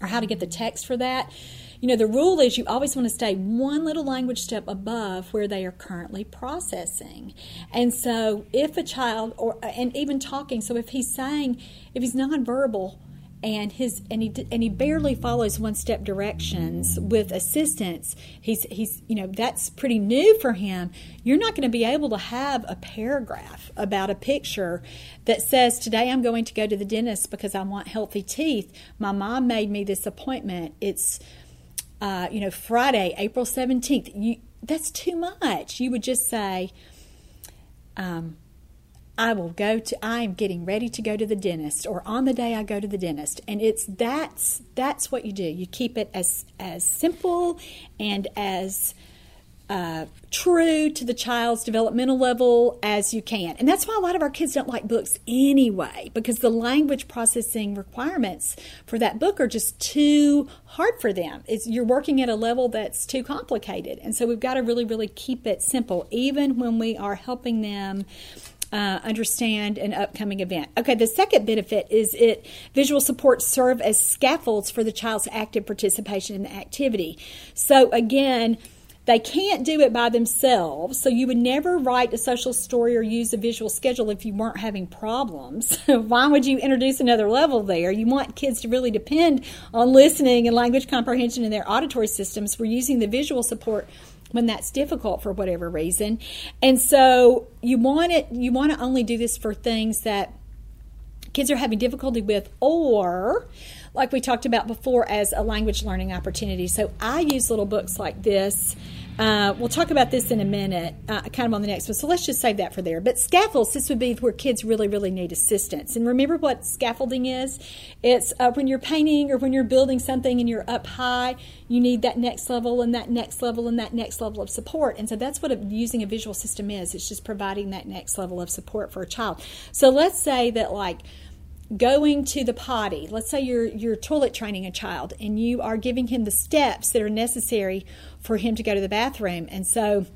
or how to get the text for that you know, the rule is you always want to stay one little language step above where they are currently processing. And so if a child or and even talking, so if he's saying if he's nonverbal, and his and he and he barely follows one step directions with assistance he's he's you know that's pretty new for him you're not going to be able to have a paragraph about a picture that says today I'm going to go to the dentist because I want healthy teeth my mom made me this appointment it's uh, you know, Friday, April 17th, you, that's too much. You would just say, um, I will go to I am getting ready to go to the dentist or on the day I go to the dentist and it's that's that's what you do you keep it as as simple and as uh, true to the child's developmental level as you can. And that's why a lot of our kids don't like books anyway, because the language processing requirements for that book are just too hard for them. It's, you're working at a level that's too complicated. And so we've got to really, really keep it simple, even when we are helping them. Uh, understand an upcoming event. Okay, the second benefit is it visual supports serve as scaffolds for the child's active participation in the activity. So again, they can't do it by themselves, so you would never write a social story or use a visual schedule if you weren't having problems. <laughs> Why would you introduce another level there? You want kids to really depend on listening and language comprehension in their auditory systems. We're using the visual support when that's difficult for whatever reason. And so you want it you want to only do this for things that kids are having difficulty with, or like we talked about before, as a language learning opportunity. So I use little books like this uh, we'll talk about this in a minute, uh, kind of on the next one. So let's just save that for there. But scaffolds, this would be where kids really, really need assistance. And remember what scaffolding is? It's uh, when you're painting or when you're building something and you're up high, you need that next level and that next level and that next level of support. And so that's what using a visual system is. It's just providing that next level of support for a child. So let's say that, like, going to the potty. Let's say you're you're toilet training a child and you are giving him the steps that are necessary for him to go to the bathroom. And so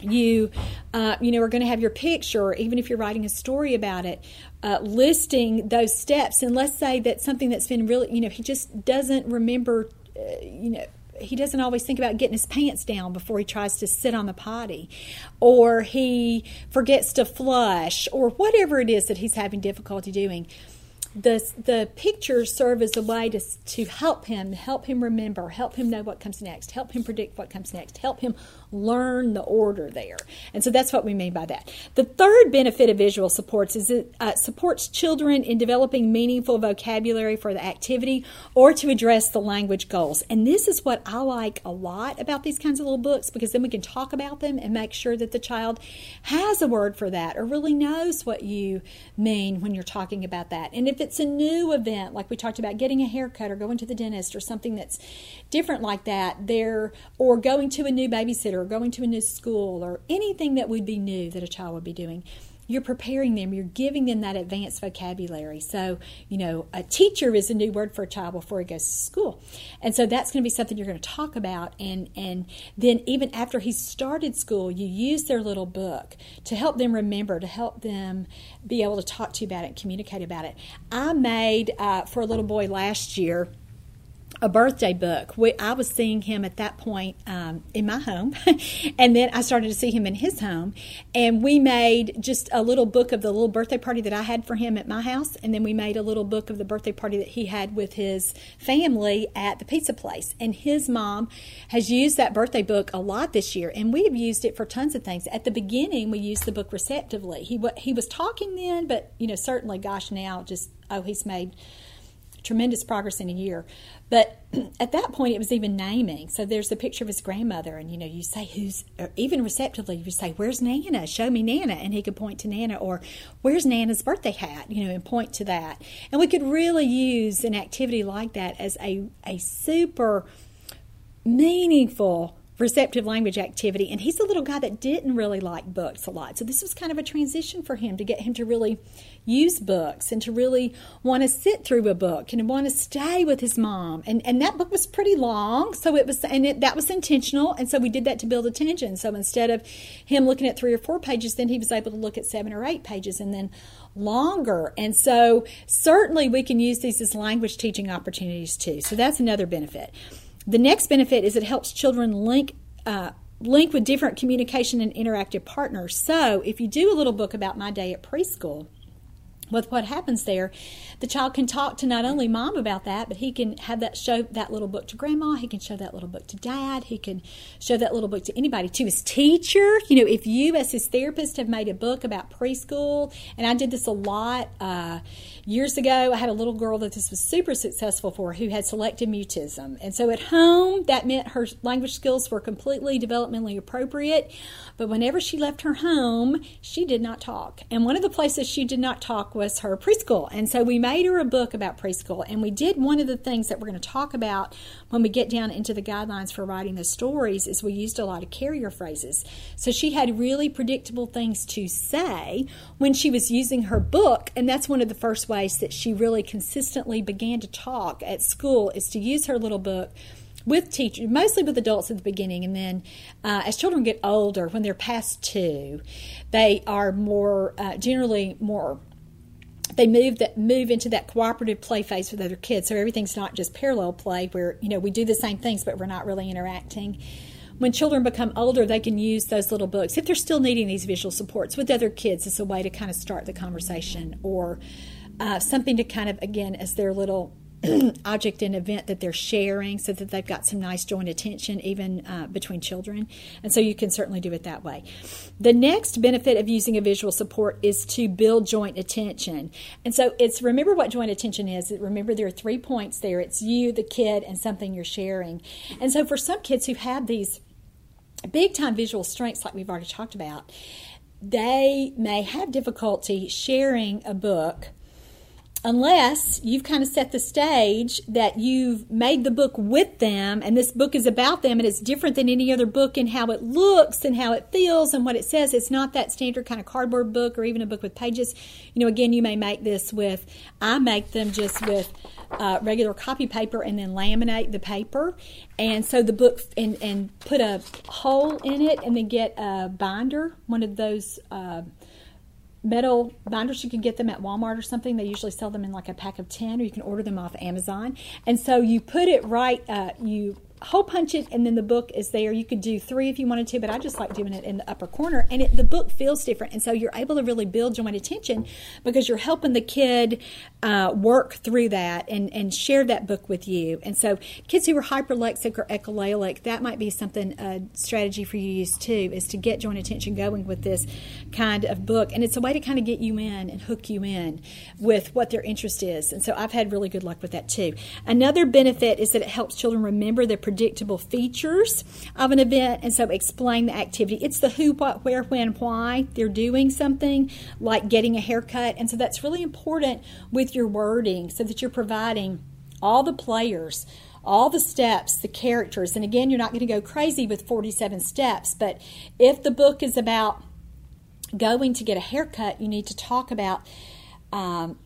you uh, you know are going to have your picture even if you're writing a story about it uh, listing those steps. And let's say that something that's been really you know he just doesn't remember uh, you know he doesn't always think about getting his pants down before he tries to sit on the potty, or he forgets to flush, or whatever it is that he's having difficulty doing. The the pictures serve as a way to to help him, help him remember, help him know what comes next, help him predict what comes next, help him learn the order there. And so that's what we mean by that. The third benefit of visual supports is it uh, supports children in developing meaningful vocabulary for the activity or to address the language goals. And this is what I like a lot about these kinds of little books because then we can talk about them and make sure that the child has a word for that or really knows what you mean when you're talking about that. And if it's a new event, like we talked about getting a haircut or going to the dentist or something that's different like that, there or going to a new babysitter or going to a new school or anything that would be new that a child would be doing you're preparing them, you're giving them that advanced vocabulary. So, you know, a teacher is a new word for a child before he goes to school. And so that's going to be something you're going to talk about. And, and then even after he's started school, you use their little book to help them remember, to help them be able to talk to you about it communicate about it. I made uh, for a little boy last year a birthday book. We, I was seeing him at that point um, in my home, <laughs> and then I started to see him in his home. And we made just a little book of the little birthday party that I had for him at my house, and then we made a little book of the birthday party that he had with his family at the pizza place. And his mom has used that birthday book a lot this year, and we have used it for tons of things. At the beginning, we used the book receptively. He he was talking then, but you know certainly, gosh, now just oh, he's made tremendous progress in a year. But <clears throat> at that point, it was even naming. So there's a picture of his grandmother, and you know, you say who's, even receptively, you say, "Where's Nana? Show me Nana," and he could point to Nana, or "Where's Nana's birthday hat?" You know, and point to that. And we could really use an activity like that as a a super meaningful receptive language activity. And he's a little guy that didn't really like books a lot. So this was kind of a transition for him to get him to really use books and to really want to sit through a book and want to stay with his mom. And and that book was pretty long, so it was and it, that was intentional. And so we did that to build attention. So instead of him looking at three or four pages, then he was able to look at seven or eight pages and then longer. And so certainly we can use these as language teaching opportunities too. So that's another benefit. The next benefit is it helps children link. Uh, link with different communication and interactive partners. So, if you do a little book about my day at preschool, with what happens there, the child can talk to not only mom about that, but he can have that show that little book to grandma. He can show that little book to dad. He can show that little book to anybody, to his teacher. You know, if you, as his therapist, have made a book about preschool, and I did this a lot uh, years ago. I had a little girl that this was super successful for who had selective mutism, and so at home that meant her language skills were completely developmentally appropriate. But whenever she left her home, she did not talk, and one of the places she did not talk was her preschool. And so we made her a book about preschool. And we did one of the things that we're going to talk about when we get down into the guidelines for writing the stories is we used a lot of carrier phrases. So she had really predictable things to say when she was using her book. And that's one of the first ways that she really consistently began to talk at school is to use her little book with teachers, mostly with adults at the beginning, and then uh, as children get older, when they're past two, they are more uh, generally more they move that move into that cooperative play phase with other kids. So everything's not just parallel play where you know we do the same things but we're not really interacting. When children become older, they can use those little books if they're still needing these visual supports with other kids. It's a way to kind of start the conversation or uh, something to kind of again as their little <clears throat> object and event that they're sharing so that they've got some nice joint attention even uh, between children. And so you can certainly do it that way. The next benefit of using a visual support is to build joint attention. And so it's remember what joint attention is. Remember there are three points there it's you, the kid, and something you're sharing. And so for some kids who have these big time visual strengths, like we've already talked about, they may have difficulty sharing a book unless you've kind of set the stage that you've made the book with them and this book is about them and it's different than any other book in how it looks and how it feels and what it says. It's not that standard kind of cardboard book or even a book with pages. You know, again, you may make this with, I make them just with uh, regular copy paper and then laminate the paper. And so the book, and, and put a hole in it and then get a binder, one of those. Uh, metal binders you can get them at walmart or something. They usually sell them in like a pack of 10 or you can order them off amazon. And so you put it right uh, you hole punch it and then the book is there. You could do three if you wanted to but i just like doing it in the upper corner. And it, the book feels different. And so you're able to really build joint attention because you're helping the kid uh, work through that and, and share that book with you. And so kids who are hyperlexic or echolalic that might be something a strategy for you to use too is to get joint attention going with this kind of book. And it's a way to kind of get you in and hook you in with what their interest is. And so i've had really good luck with that too. Another benefit is that it helps children remember their predictable features of an event, and so explain the activity. It's the who, what, where, when, why they're doing something, like getting a haircut. And so that's really important with your wording so that you're providing all the players all the steps, the characters. And again, you're not going to go crazy with 47 steps, but if the book is about going to get a haircut, you need to talk about um,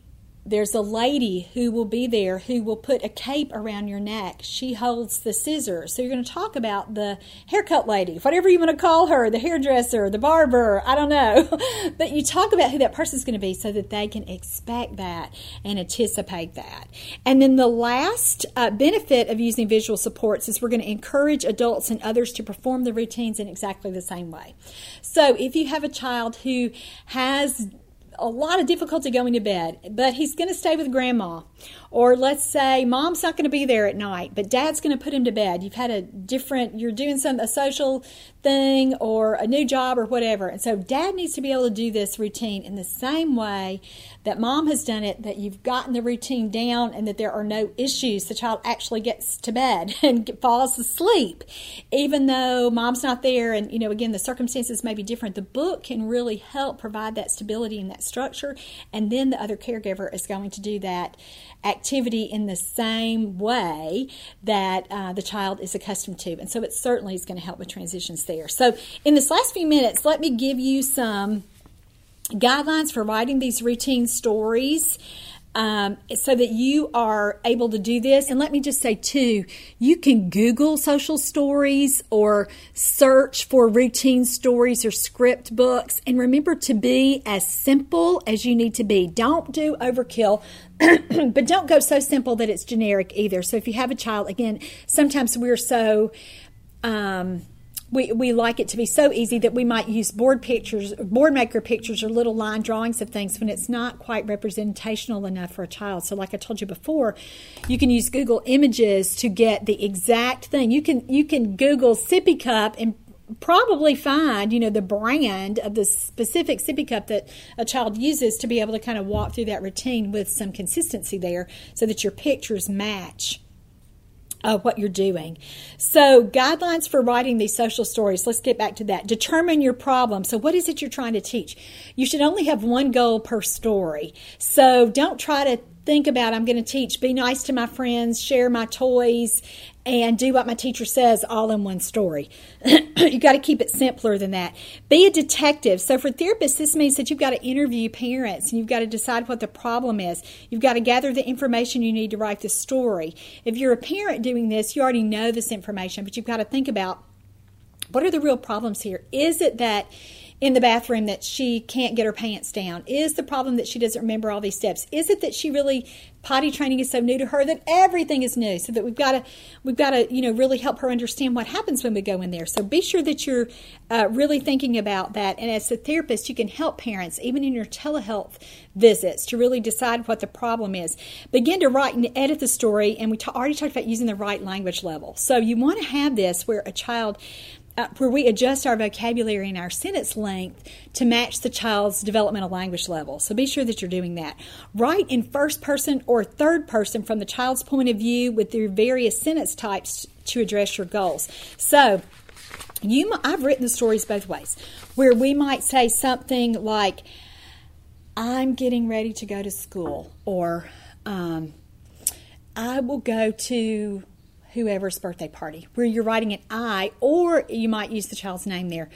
there's a lady who will be there who will put a cape around your neck. She holds the scissors. So you're going to talk about the haircut lady, whatever you want to call her, the hairdresser, the barber, I don't know. <laughs> but you talk about who that person is going to be so that they can expect that and anticipate that. And then the last uh, benefit of using visual supports is we're going to encourage adults and others to perform the routines in exactly the same way. So if you have a child who has a lot of difficulty going to bed, but he's going to stay with grandma. Or let's say mom's not going to be there at night, but dad's going to put him to bed. You've had a different, you're doing some a social thing or a new job or whatever. And so dad needs to be able to do this routine in the same way that mom has done it, that you've gotten the routine down and that there are no issues. The child actually gets to bed <laughs> and falls asleep, even though mom's not there. And, you know, again, the circumstances may be different. The book can really help provide that stability and that structure. And then the other caregiver is going to do that activity in the same way that uh, the child is accustomed to. And so it certainly is going to help with transitions there. So, in this last few minutes, let me give you some guidelines for writing these routine stories um, so that you are able to do this. And let me just say, too, you can Google social stories or search for routine stories or script books. And remember to be as simple as you need to be. Don't do overkill. <clears throat> but don't go so simple that it's generic either. So if you have a child, again, sometimes we're so um, we, we like it to be so easy that we might use board pictures, board maker pictures, or little line drawings of things when it's not quite representational enough for a child. So, like I told you before, you can use Google Images to get the exact thing. You can you can Google sippy cup and probably find you know the brand of the specific sippy cup that a child uses to be able to kind of walk through that routine with some consistency there, so that your pictures match uh, what you're doing. So, guidelines for writing these social stories. Let's get back to that. Determine your problem. So, what is it you're trying to teach? You should only have one goal per story. So, don't try to think about I'm going to teach be nice to my friends, share my toys, and do what my teacher says all in one story. <clears throat> you got to keep it simpler than that. Be a detective. So for therapists, this means that you've got to interview parents and you've got to decide what the problem is. You've got to gather the information you need to write the story. If you're a parent doing this, you already know this information, but you've got to think about what are the real problems here? Is it that in the bathroom that she can't get her pants down? Is the problem that she doesn't remember all these steps? Is it that she really potty training is so new to her that everything is new? So that we've got to we've got to you know really help her understand what happens when we go in there. So be sure that you're uh, really thinking about that. And as a therapist, you can help parents even in your telehealth visits to really decide what the problem is. Begin to write and edit the story, and we t- already talked about using the right language level. So you want to have this where a child uh, where we adjust our vocabulary and our sentence length to match the child's developmental language level. So be sure that you're doing that. Write in first person or third person from the child's point of view with their various sentence types to address your goals. So you, I've written the stories both ways, where we might say something like, "I'm getting ready to go to school," or um, "I will go to." Whoever's birthday party, where you're writing an I, or you might use the child's name there.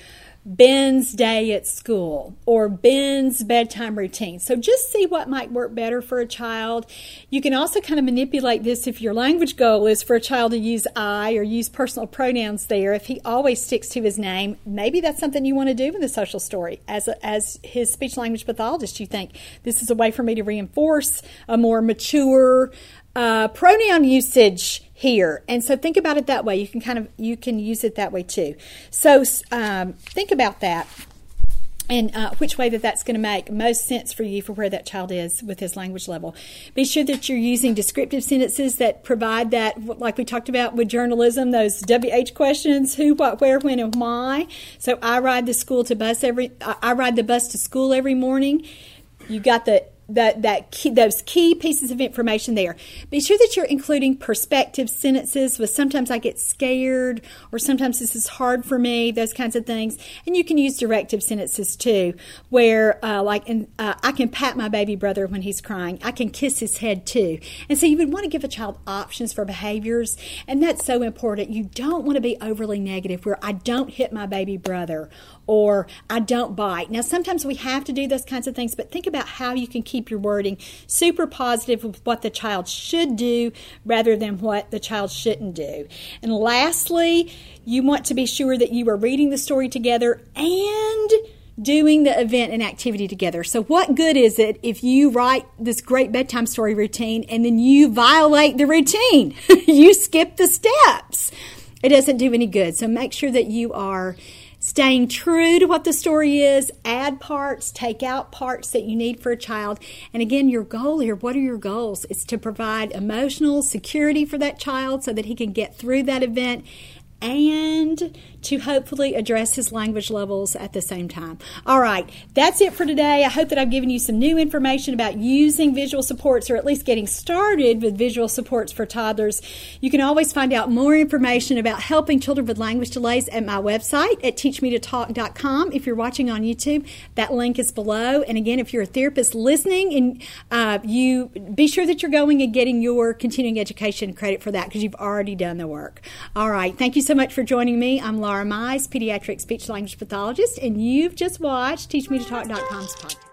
Ben's day at school or Ben's bedtime routine. So just see what might work better for a child. You can also kind of manipulate this if your language goal is for a child to use I or use personal pronouns there. If he always sticks to his name, maybe that's something you want to do in the social story. As, a, as his speech language pathologist, you think this is a way for me to reinforce a more mature uh, pronoun usage here and so think about it that way you can kind of you can use it that way too so um, think about that and uh, which way that that's going to make most sense for you for where that child is with his language level. Be sure that you're using descriptive sentences that provide that, like we talked about with journalism, those WH questions: who, what, where, when, and why. So I ride the school to bus every. I ride the bus to school every morning. You got the that that key, those key pieces of information there. Be sure that you're including perspective sentences. With sometimes I get scared, or sometimes this is hard for me. Those kinds of things, and you can use directive sentences too, where uh, like in, uh, I can pat my baby brother when he's crying. I can kiss his head too. And so you would want to give a child options for behaviors, and that's so important. You don't want to be overly negative, where I don't hit my baby brother or I don't bite. Now sometimes we have to do those kinds of things, but think about how you can keep your wording super positive with what the child should do rather than what the child shouldn't do. And lastly, you want to be sure that you are reading the story together and doing the event and activity together. So, what good is it if you write this great bedtime story routine and then you violate the routine? <laughs> you skip the steps. It doesn't do any good. So, make sure that you are staying true to what the story is, add parts, take out parts that you need for a child. And again, your goal here, what are your goals? It's to provide emotional security for that child so that he can get through that event and to hopefully address his language levels at the same time. All right, that's it for today. I hope that I've given you some new information about using visual supports or at least getting started with visual supports for toddlers. You can always find out more information about helping children with language delays at my website at teachmetotalk.com. If you're watching on YouTube, that link is below. And again, if you're a therapist listening and uh, you be sure that you're going and getting your continuing education credit for that because you've already done the work. All right, thank you so much for joining me. I'm Laura. Laura Mize, pediatric speech language pathologist, and you've just watched TeachMeToTalk.com's podcast.